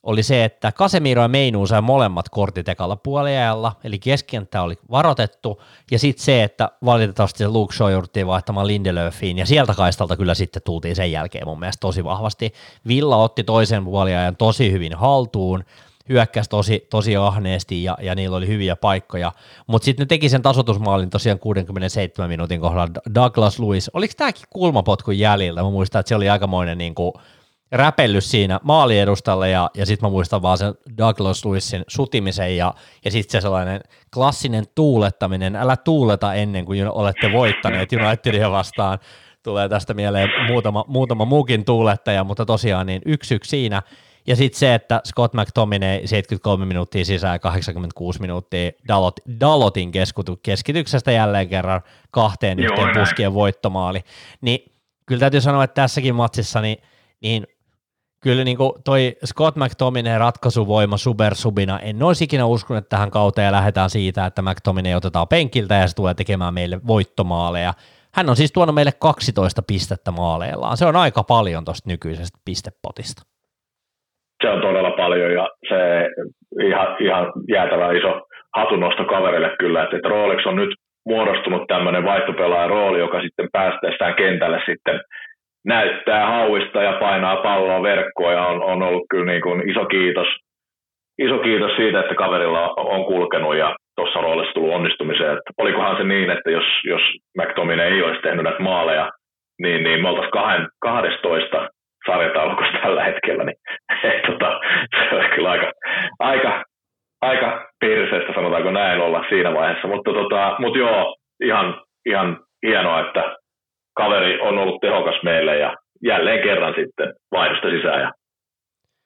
oli se, että Casemiro ja Meinu sai molemmat kortit ekalla puoliajalla, eli keskenttä oli varoitettu, ja sitten se, että valitettavasti se Luke Shaw jouduttiin vaihtamaan Lindelöfiin, ja sieltä kaistalta kyllä sitten tultiin sen jälkeen mun mielestä tosi vahvasti. Villa otti toisen puoliajan tosi hyvin haltuun, hyökkäsi tosi, tosi ahneesti ja, ja niillä oli hyviä paikkoja, mutta sitten ne teki sen tasotusmaalin tosiaan 67 minuutin kohdalla Douglas Lewis, oliko tämäkin kulmapotkun jäljellä, mä muistan, että se oli aikamoinen niin kuin räpellys siinä maaliedustalle ja, ja sitten mä muistan vaan sen Douglas Lewisin sutimisen ja, ja sitten se sellainen klassinen tuulettaminen, älä tuuleta ennen kuin olette voittaneet. Unitedia vastaan, tulee tästä mieleen muutama, muutama muukin tuulettaja, mutta tosiaan niin yksi yksi siinä, sitten se, että Scott McTominay 73 minuuttia sisään 86 minuuttia Dalot, Dalotin keskityksestä jälleen kerran kahteen Joo, yhteen näin. puskien voittomaali. Niin kyllä täytyy sanoa, että tässäkin matsissa niin, niin kyllä niin kuin toi Scott McTominay ratkaisuvoima supersubina, en olisi ikinä uskonut tähän kauteen ja lähdetään siitä, että McTominay otetaan penkiltä ja se tulee tekemään meille voittomaaleja. Hän on siis tuonut meille 12 pistettä maaleillaan. Se on aika paljon tuosta nykyisestä pistepotista se on todella paljon ja se ihan, ihan jäätävä iso hatunnosto kaverille kyllä, että, että Rolex on nyt muodostunut tämmöinen vaihtopelaajan rooli, joka sitten päästessään kentälle sitten näyttää hauista ja painaa palloa verkkoa ja on, on ollut kyllä niin kuin iso kiitos, iso kiitos siitä, että kaverilla on kulkenut ja tuossa roolissa tullut onnistumiseen. Että olikohan se niin, että jos, jos McTominay ei olisi tehnyt näitä maaleja, niin, niin me oltaisiin 12 sarjataulukossa tällä hetkellä, niin et, tota, se olisi kyllä aika, aika, aika pirseistä, sanotaanko näin olla siinä vaiheessa. Mutta, tota, mutta joo, ihan, ihan hienoa, että kaveri on ollut tehokas meille ja jälleen kerran sitten vaihdosta sisään ja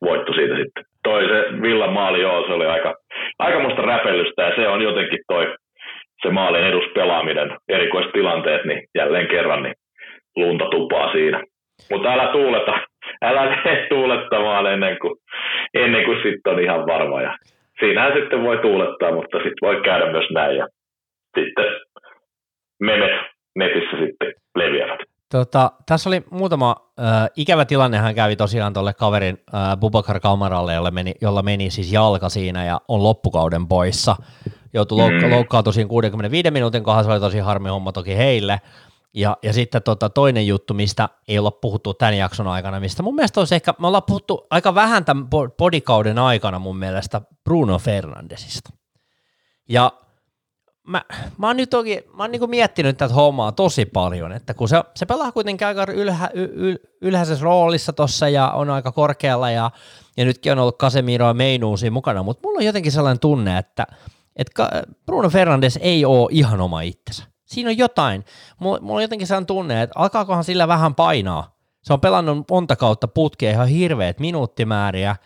voitto siitä sitten. Toi se Villan maali, joo, se oli aika, aika musta räpellystä ja se on jotenkin toi se maalin eduspelaaminen, erikoistilanteet, niin jälleen kerran niin lunta tupaa siinä. Mutta älä tuuleta, älä tee tuulettamaan ennen kuin, ennen kuin sitten on ihan varma. Ja siinähän sitten voi tuulettaa, mutta sitten voi käydä myös näin. Ja sitten memet netissä sitten leviävät. Tota, tässä oli muutama äh, ikävä tilanne, hän kävi tosiaan tuolle kaverin äh, Bubakar Kamaralle, jolle meni, jolla meni siis jalka siinä ja on loppukauden poissa. Joutui loukka- mm. loukkaantua siinä 65 minuutin kohdassa, se oli tosi harmi homma toki heille. Ja, ja sitten tota, toinen juttu, mistä ei olla puhuttu tämän jakson aikana, mistä mun mielestä olisi ehkä, me ollaan puhuttu aika vähän tämän podikauden aikana mun mielestä Bruno Fernandesista. Ja mä, mä oon nyt toki, mä oon niinku miettinyt tätä hommaa tosi paljon, että kun se, se pelaa kuitenkin aika ylhä, yl, ylhäisessä roolissa tossa ja on aika korkealla ja, ja nytkin on ollut Casemiro ja Meinuusi mukana, mutta mulla on jotenkin sellainen tunne, että, että Bruno Fernandes ei ole ihan oma itsensä siinä on jotain. Mulla, mulla on jotenkin sellainen tunne, että alkaakohan sillä vähän painaa. Se on pelannut monta kautta putkea ihan hirveät minuuttimääriä.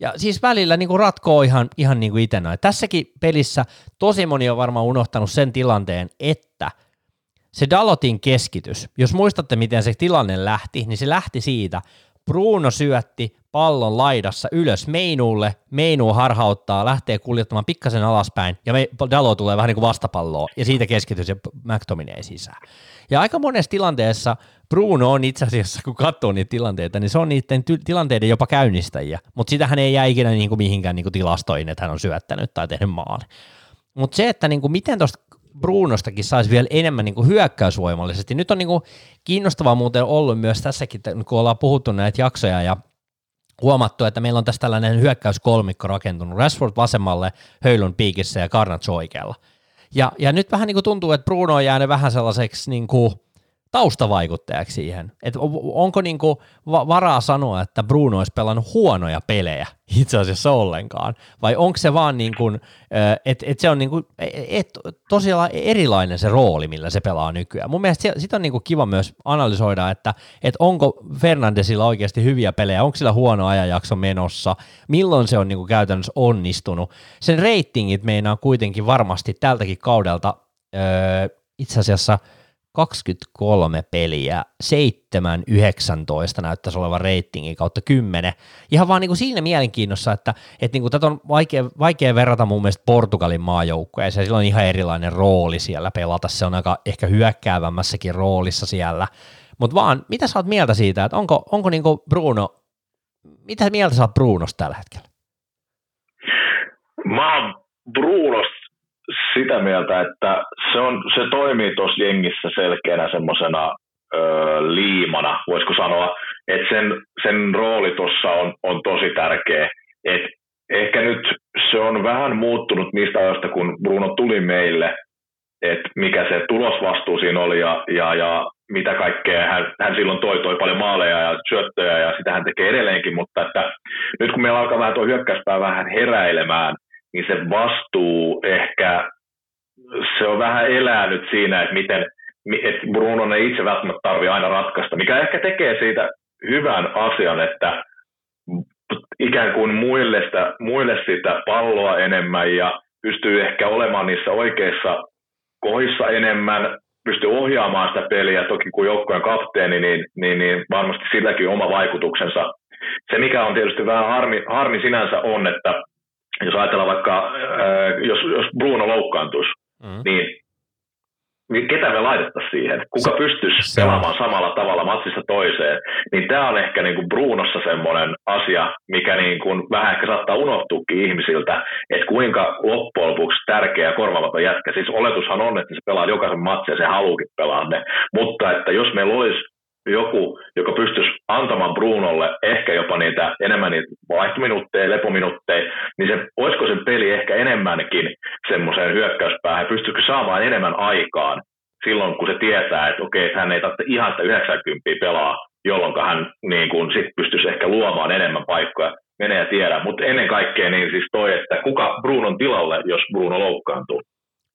Ja siis välillä niin kuin ratkoo ihan, ihan niin kuin itse näin. Tässäkin pelissä tosi moni on varmaan unohtanut sen tilanteen, että se Dalotin keskitys, jos muistatte miten se tilanne lähti, niin se lähti siitä, Bruno syötti pallon laidassa ylös Meinuulle, Meinu harhauttaa, lähtee kuljettamaan pikkasen alaspäin, ja me, Dalo tulee vähän niin kuin vastapalloa, ja siitä keskitys ja McTominay sisään. Ja aika monessa tilanteessa Bruno on itse asiassa, kun katsoo niitä tilanteita, niin se on niiden ty- tilanteiden jopa käynnistäjiä, mutta sitähän ei jää ikinä niin kuin mihinkään niin kuin tilastoihin, että hän on syöttänyt tai tehnyt maali. Mutta se, että niin kuin miten tuosta Brunostakin saisi vielä enemmän niin kuin hyökkäysvoimallisesti. Nyt on niin kuin kiinnostavaa muuten ollut myös tässäkin, kun ollaan puhuttu näitä jaksoja ja huomattu, että meillä on tässä tällainen hyökkäyskolmikko rakentunut. Rashford vasemmalle, Höylun piikissä ja Garnats oikealla. Ja, ja nyt vähän niin kuin tuntuu, että Bruno on jäänyt vähän sellaiseksi niin kuin – taustavaikuttajaksi siihen. Et onko niinku varaa sanoa, että Bruno olisi pelannut huonoja pelejä itse asiassa ollenkaan, vai onko se vaan niin kuin, että et se on niin kuin, et, tosiaan erilainen se rooli, millä se pelaa nykyään. Mun mielestä sitä on niin kuin kiva myös analysoida, että et onko Fernandesilla oikeasti hyviä pelejä, onko sillä huono ajanjakso menossa, milloin se on niin kuin käytännössä onnistunut. Sen reitingit meinaa kuitenkin varmasti tältäkin kaudelta öö, itse asiassa – 23 peliä, 7, 19 näyttäisi olevan reitingin kautta 10. Ihan vaan niin kuin siinä mielenkiinnossa, että, että niin kuin tätä on vaikea, vaikea verrata mun mielestä Portugalin maajoukkueeseen, sillä on ihan erilainen rooli siellä pelata, se on aika ehkä hyökkäävämmässäkin roolissa siellä, mutta vaan, mitä sä oot mieltä siitä, että onko, onko niin kuin Bruno, mitä mieltä sä oot Brunosta tällä hetkellä? Mä oon Brunosta sitä mieltä, että se, on, se toimii tuossa jengissä selkeänä semmoisena liimana, voisiko sanoa, että sen, sen rooli tuossa on, on tosi tärkeä. Et ehkä nyt se on vähän muuttunut niistä ajoista, kun Bruno tuli meille, että mikä se tulosvastuu siinä oli ja, ja, ja mitä kaikkea hän, hän silloin toi, toi paljon maaleja ja syöttöjä ja sitä hän tekee edelleenkin, mutta että nyt kun meillä alkaa vähän tuo hyökkäyspää vähän heräilemään, niin se vastuu ehkä, se on vähän elänyt siinä, että miten, että Bruno ei itse välttämättä tarvitse aina ratkaista, mikä ehkä tekee siitä hyvän asian, että ikään kuin muille, sitä, muille sitä palloa enemmän ja pystyy ehkä olemaan niissä oikeissa kohdissa enemmän, pystyy ohjaamaan sitä peliä, toki kun joukkojen kapteeni, niin, niin, niin varmasti silläkin oma vaikutuksensa. Se, mikä on tietysti vähän harmi, harmi sinänsä on, että jos ajatellaan vaikka, jos, jos Bruno loukkaantuisi, mm. niin niin ketä me laitettaisiin siihen? Kuka pystyisi se pelaamaan samalla tavalla matsista toiseen? Niin tämä on ehkä niin kuin Brunossa semmoinen asia, mikä niin kuin vähän ehkä saattaa unohtuukin ihmisiltä, että kuinka loppujen lopuksi tärkeä ja korvaamaton jätkä. Siis oletushan on, että se pelaa jokaisen matsia ja se haluukin pelaa ne. Mutta että jos meillä olisi joku, joka pystyisi antamaan Brunolle ehkä jopa niitä enemmän niitä vaihtominuutteja, lepominuutteja, niin se, olisiko se peli ehkä enemmänkin semmoiseen hyökkäyspäähän, pystyisikö saamaan enemmän aikaan silloin, kun se tietää, että okei, että hän ei tarvitse ihan sitä 90 pelaa, jolloin hän niin kuin, sit pystyisi ehkä luomaan enemmän paikkoja, menee ja tiedä. Mutta ennen kaikkea niin siis toi, että kuka Brunon tilalle, jos Bruno loukkaantuu?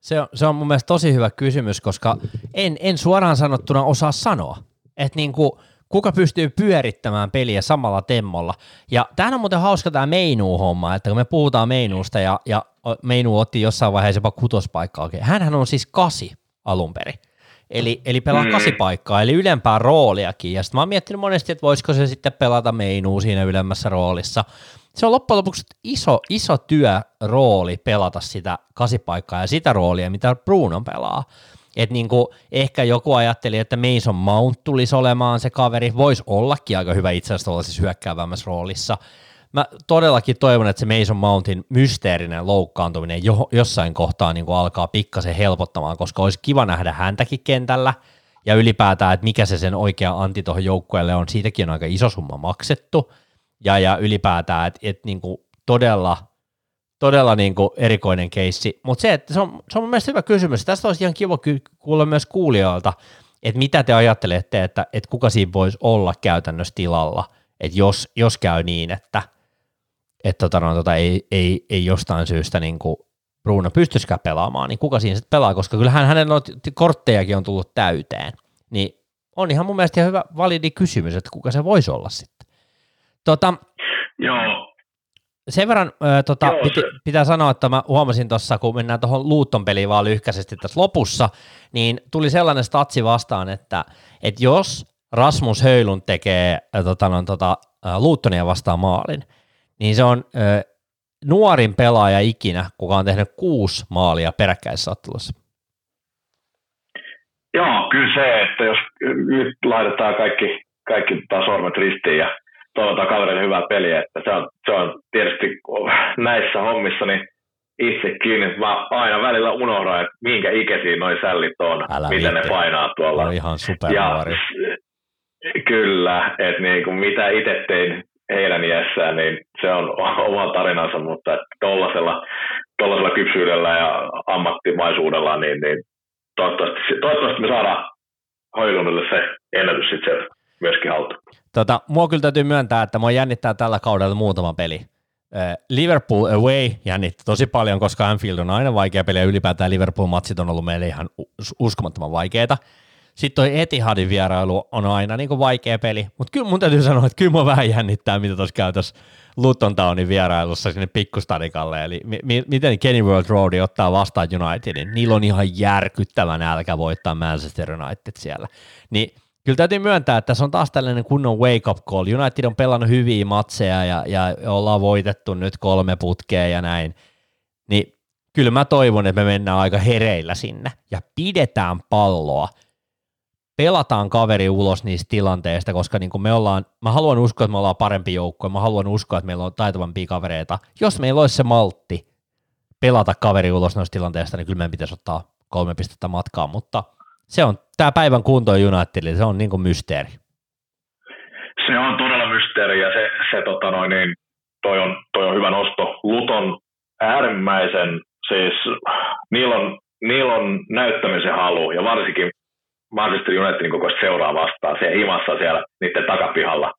Se on, se on mun mielestä tosi hyvä kysymys, koska en, en suoraan sanottuna osaa sanoa että niin kuin, kuka pystyy pyörittämään peliä samalla temmolla. Ja tämähän on muuten hauska tämä Meinu-homma, että kun me puhutaan Meinuusta ja, ja Meinu otti jossain vaiheessa jopa kutospaikkaa. Hänhän on siis kasi alun perin. Eli, eli pelaa mm. kasipaikkaa, eli ylempää rooliakin. Ja sitten mä oon miettinyt monesti, että voisiko se sitten pelata Meinuu siinä ylemmässä roolissa. Se on loppujen lopuksi iso, iso työ rooli pelata sitä kasipaikkaa ja sitä roolia, mitä Bruno pelaa. Et niin kuin ehkä joku ajatteli, että Mason Mount tulisi olemaan se kaveri, voisi ollakin aika hyvä itse asiassa siis hyökkäävämmässä roolissa. Mä todellakin toivon, että se Mason Mountin mysteerinen loukkaantuminen jo, jossain kohtaa niin kuin alkaa pikkasen helpottamaan, koska olisi kiva nähdä häntäkin kentällä, ja ylipäätään, että mikä se sen oikea anti tuohon joukkueelle on, siitäkin on aika iso summa maksettu, ja, ja ylipäätään, että, että niin kuin todella – todella niin kuin erikoinen keissi. Mutta se, että se on, se on mun mielestä hyvä kysymys. Tästä olisi ihan kiva kuulla myös kuulijoilta, että mitä te ajattelette, että, että kuka siinä voisi olla käytännössä tilalla, että jos, jos käy niin, että, että tota, no, tota, ei, ei, ei jostain syystä niin kuin Bruno pystyisikään pelaamaan, niin kuka siinä sitten pelaa, koska kyllähän hänen korttejakin on tullut täyteen, niin on ihan mun mielestä ihan hyvä validi kysymys, että kuka se voisi olla sitten. Tota, Joo, sen verran äh, tota, Joo, piti, pitää sanoa, että mä huomasin tuossa, kun mennään tuohon Luutton peliin vaan lyhkäisesti tässä lopussa, niin tuli sellainen statsi vastaan, että, että jos Rasmus Höylund tekee äh, tota, no, tota, äh, Luuttonia vastaan maalin, niin se on äh, nuorin pelaaja ikinä, kuka on tehnyt kuusi maalia peräkkäisessä ottelussa. Joo, kyllä se, että jos nyt laitetaan kaikki, kaikki sormet ristiin ja toivotaan kaverille hyvää peliä, että se on, se on tietysti näissä hommissa niin itsekin, että mä aina välillä unohdan, että minkä ikäisiä noin sällit on, Älä miten ne painaa tuolla. No ihan supernuori. Kyllä, että niin kuin mitä itse tein heidän iässään, niin se on oma tarinansa, mutta tuollaisella, tuollaisella kypsyydellä ja ammattimaisuudella, niin, niin toivottavasti, toivottavasti me saadaan Hoilunille se ennätys sitten myöskin haltuun. Tota, mua kyllä täytyy myöntää, että mua jännittää tällä kaudella muutama peli. Liverpool away jännitti tosi paljon, koska Anfield on aina vaikea peli ja ylipäätään Liverpool-matsit on ollut meille ihan uskomattoman vaikeita. Sitten toi Etihadin vierailu on aina niin kuin vaikea peli, mutta kyllä mun täytyy sanoa, että kyllä mua vähän jännittää, mitä tuossa käy tuossa Luton Townin vierailussa sinne pikkustadikalle, eli mi- miten Kenny World Road ottaa vastaan Unitedin. Niillä on ihan järkyttävä nälkä voittaa Manchester United siellä. Niin kyllä täytyy myöntää, että se on taas tällainen kunnon wake-up call. United on pelannut hyviä matseja ja, ja ollaan voitettu nyt kolme putkea ja näin. Niin kyllä mä toivon, että me mennään aika hereillä sinne ja pidetään palloa – pelataan kaveri ulos niistä tilanteista, koska niin me ollaan, mä haluan uskoa, että me ollaan parempi joukko, mä haluan uskoa, että meillä on taitavampia kavereita. Jos meillä olisi se maltti pelata kaveri ulos noista tilanteista, niin kyllä meidän pitäisi ottaa kolme pistettä matkaa, mutta se on tämä päivän kunto Unitedille, se on niin kuin mysteeri. Se on todella mysteeri ja se, se tota noin, niin, toi, on, toi on hyvä nosto. Luton äärimmäisen, siis niillä on, niillä on näyttämisen halu ja varsinkin Manchester Unitedin koko seuraa vastaan siellä himassa siellä niiden takapihalla.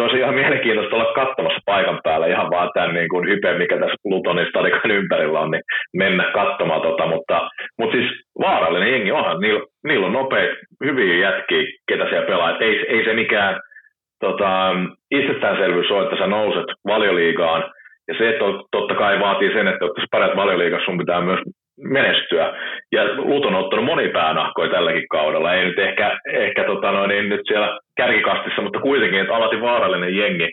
Tosi ihan mielenkiintoista olla katsomassa paikan päällä ihan vaan tämän niin kuin hype, mikä tässä Plutonin stadikan ympärillä on, niin mennä katsomaan tota, mutta, mutta siis vaarallinen jengi onhan, niillä, niillä on nopeita, hyviä jätkiä, ketä siellä pelaa, ei, ei se mikään tota, itsestäänselvyys ole, että sä nouset valioliigaan, ja se totta kai vaatii sen, että jos pärjät valioliigassa, sun pitää myös menestyä. Ja Luton on ottanut moni päänahkoja tälläkin kaudella. Ei nyt ehkä, ehkä tota noin, niin nyt siellä kärkikastissa, mutta kuitenkin, että alati vaarallinen jengi.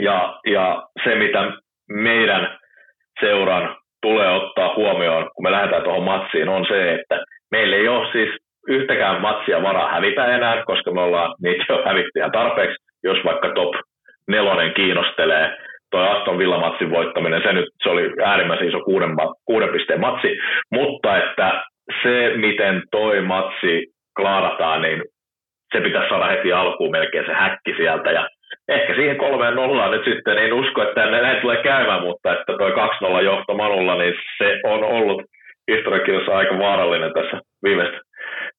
Ja, ja se, mitä meidän seuran tulee ottaa huomioon, kun me lähdetään tuohon matsiin, on se, että meillä ei ole siis yhtäkään matsia varaa hävitä enää, koska me ollaan niitä jo hävitty tarpeeksi, jos vaikka top nelonen kiinnostelee toi Aston Villa-matsin voittaminen, se nyt se oli äärimmäisen iso kuuden, kuuden pisteen matsi, mutta että se, miten toi matsi klaarataan, niin se pitäisi saada heti alkuun melkein se häkki sieltä. Ja ehkä siihen kolmeen nollaan nyt sitten, en usko, että näin tulee käymään, mutta että toi 2-0 johto Manulla, niin se on ollut historiakirjassa aika vaarallinen tässä viimeiset,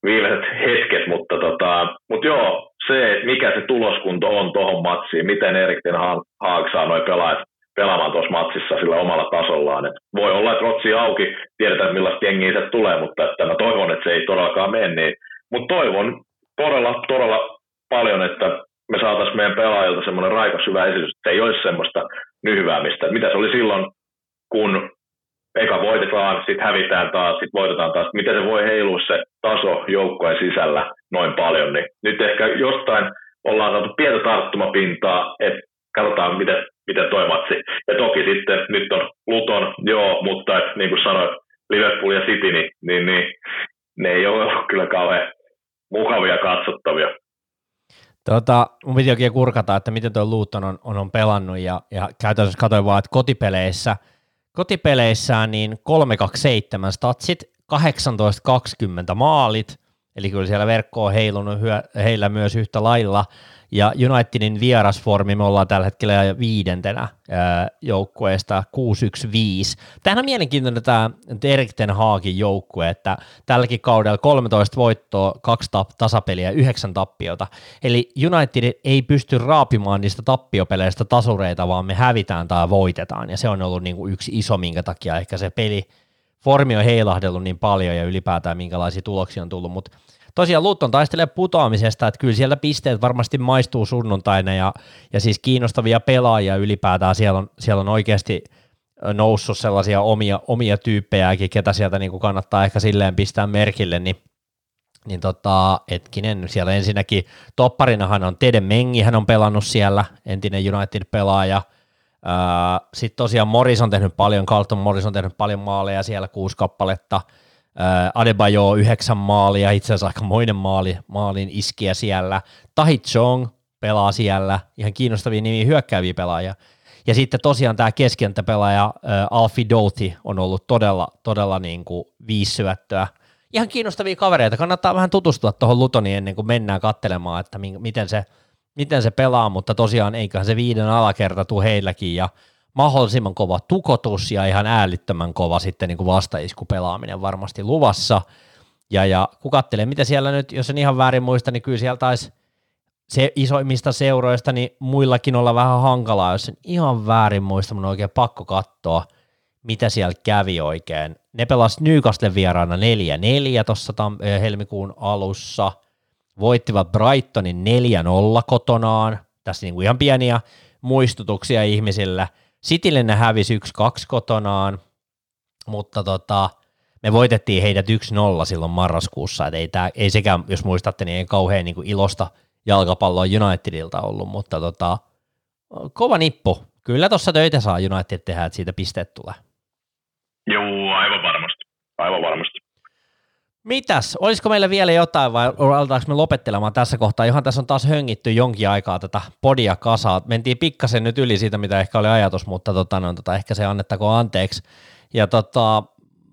viimeiset hetket, mutta, tota, mutta joo, se, että mikä se tuloskunto on tuohon matsiin, miten Erikten Haag saa noin pelaajat pelaamaan tuossa matsissa sillä omalla tasollaan. Et voi olla, että rotsi auki, tiedetään millaista jengiä se tulee, mutta että mä toivon, että se ei todellakaan mene. Niin. Mutta toivon todella, todella paljon, että me saataisiin meidän pelaajilta semmoinen raikas hyvä esitys, että ei olisi semmoista nyhväämistä. Mitä se oli silloin, kun eka voitetaan, sitten hävitään taas, sitten voitetaan taas. Miten se voi heilua se taso joukkojen sisällä noin paljon, niin nyt ehkä jostain ollaan saatu pientä tarttumapintaa, että katsotaan miten, miten toi matsi. Ja toki sitten nyt on Luton, joo, mutta et, niin kuin sanoit, Liverpool ja City, niin, niin, niin ne ei ole kyllä kauhean mukavia katsottavia. Tota, mun piti oikein kurkata, että miten tuo Luton on, on, on pelannut ja, ja käytännössä katsoin vaan, että kotipeleissä – kotipeleissään niin 327 statsit, 18-20 maalit, eli kyllä siellä verkko on heilunut hyö, heillä myös yhtä lailla, ja Unitedin vierasformi me ollaan tällä hetkellä viidentenä joukkueesta 615. Tämähän on mielenkiintoinen tämä Erik Ten Haagin joukkue, että tälläkin kaudella 13 voittoa, kaksi tap- tasapeliä ja yhdeksän tappiota. Eli United ei pysty raapimaan niistä tappiopeleistä tasureita, vaan me hävitään tai voitetaan, ja se on ollut niin kuin yksi iso, minkä takia ehkä se peli formi on heilahdellut niin paljon ja ylipäätään minkälaisia tuloksia on tullut, mutta tosiaan Luton taistelee putoamisesta, että kyllä siellä pisteet varmasti maistuu sunnuntaina ja, ja siis kiinnostavia pelaajia ylipäätään siellä on, siellä on oikeasti noussut sellaisia omia, omia tyyppejäkin, ketä sieltä niin kuin kannattaa ehkä silleen pistää merkille, niin, niin tota, etkinen, siellä ensinnäkin topparinahan on Tede Mengi, hän on pelannut siellä, entinen United-pelaaja. Sitten tosiaan Morris on tehnyt paljon, Carlton Morris on tehnyt paljon maaleja siellä, kuusi kappaletta. Adebayo yhdeksän maalia, itse asiassa aika moinen maali, maalin iskiä siellä. Tahi Chong pelaa siellä, ihan kiinnostavia nimiä hyökkääviä pelaajia. Ja sitten tosiaan tämä keskikenttäpelaaja äh, Alfie Doughty on ollut todella, todella niin kuin viisi syöttöä. Ihan kiinnostavia kavereita, kannattaa vähän tutustua tuohon Lutoniin ennen kuin mennään katselemaan, että miten se, miten se pelaa, mutta tosiaan eiköhän se viiden alakerta tuu heilläkin ja mahdollisimman kova tukotus ja ihan äällittömän kova sitten niin kuin vastaisku pelaaminen varmasti luvassa. Ja, ja kun katselee, mitä siellä nyt, jos en ihan väärin muista, niin kyllä siellä taisi se isoimmista seuroista, niin muillakin olla vähän hankalaa, jos en ihan väärin muista, mun on oikein pakko katsoa, mitä siellä kävi oikein. Ne pelasivat Newcastle vieraana 4-4 tuossa eh, helmikuun alussa, voittivat Brightonin 4-0 kotonaan, tässä niinku ihan pieniä muistutuksia ihmisille. Citylle ne hävisi 1-2 kotonaan, mutta tota, me voitettiin heidät 1-0 silloin marraskuussa, että ei, tää, ei sekään, jos muistatte, niin ei kauhean niin ilosta – jalkapalloa Unitedilta ollut, mutta tota, kova nippu. Kyllä tuossa töitä saa United tehdä, että siitä pisteet tulee. Joo, aivan varmasti. Aivan varmasti. Mitäs? Olisiko meillä vielä jotain vai aletaanko me lopettelemaan tässä kohtaa? Ihan tässä on taas höngitty jonkin aikaa tätä podia kasaa. Mentiin pikkasen nyt yli siitä, mitä ehkä oli ajatus, mutta tota, no, tota, ehkä se annettakoon anteeksi. Ja tota,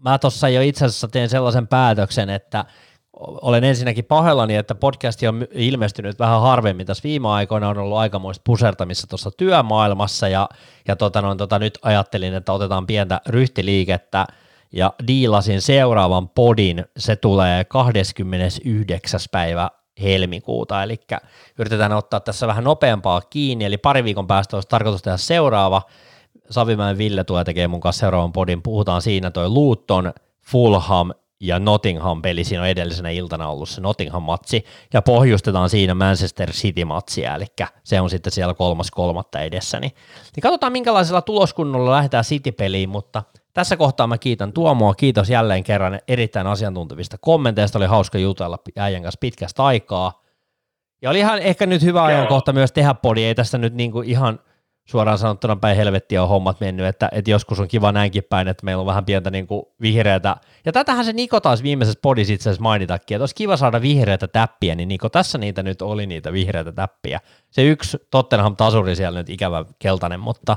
mä tuossa jo itse asiassa teen sellaisen päätöksen, että – olen ensinnäkin pahoillani, että podcasti on ilmestynyt vähän harvemmin. Tässä viime aikoina on ollut aikamoista pusertamissa tuossa työmaailmassa ja, ja tota, no, tota, nyt ajattelin, että otetaan pientä ryhtiliikettä ja diilasin seuraavan podin. Se tulee 29. päivä helmikuuta, eli yritetään ottaa tässä vähän nopeampaa kiinni, eli pari viikon päästä olisi tarkoitus tehdä seuraava. Savimäen Ville tulee tekemään mun kanssa seuraavan podin, puhutaan siinä toi Luton, Fulham ja Nottingham-peli, siinä on edellisenä iltana ollut se Nottingham-matsi, ja pohjustetaan siinä Manchester City-matsia, eli se on sitten siellä kolmas kolmatta edessä, niin, niin katsotaan minkälaisella tuloskunnolla lähdetään City-peliin, mutta tässä kohtaa mä kiitän Tuomoa, kiitos jälleen kerran erittäin asiantuntevista kommenteista, oli hauska jutella äijän kanssa pitkästä aikaa, ja oli ihan ehkä nyt hyvä ajankohta myös tehdä podi, ei tässä nyt niinku ihan – suoraan sanottuna päin helvettiä on hommat mennyt, että, että joskus on kiva näinkin päin, että meillä on vähän pientä niin kuin vihreätä. Ja tätähän se Niko taas viimeisessä podissa itse asiassa mainitakin, että olisi kiva saada vihreätä täppiä, niin Niko, tässä niitä nyt oli niitä vihreätä täppiä. Se yksi Tottenham tasuri siellä nyt ikävä keltainen, mutta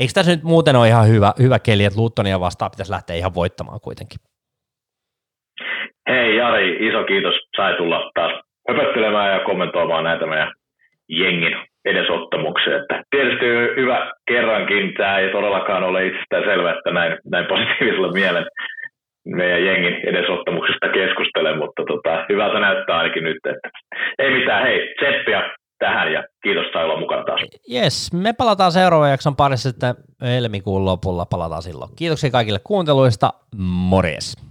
eikö tässä nyt muuten ole ihan hyvä, hyvä keli, että Luuttonia vastaan pitäisi lähteä ihan voittamaan kuitenkin? Hei Jari, iso kiitos. Sai tulla taas höpöttelemään ja kommentoimaan näitä meidän jengin edesottamuksia. Että tietysti hyvä kerrankin, tämä ei todellakaan ole itsestään selvä, että näin, näin positiivisella mielen meidän jengin edesottamuksesta keskustelen, mutta tota, hyvältä näyttää ainakin nyt, että ei mitään, hei, tseppiä tähän ja kiitos sai olla mukana taas. Yes, me palataan seuraavan jakson parissa sitten helmikuun lopulla, palataan silloin. Kiitoksia kaikille kuunteluista, morjes!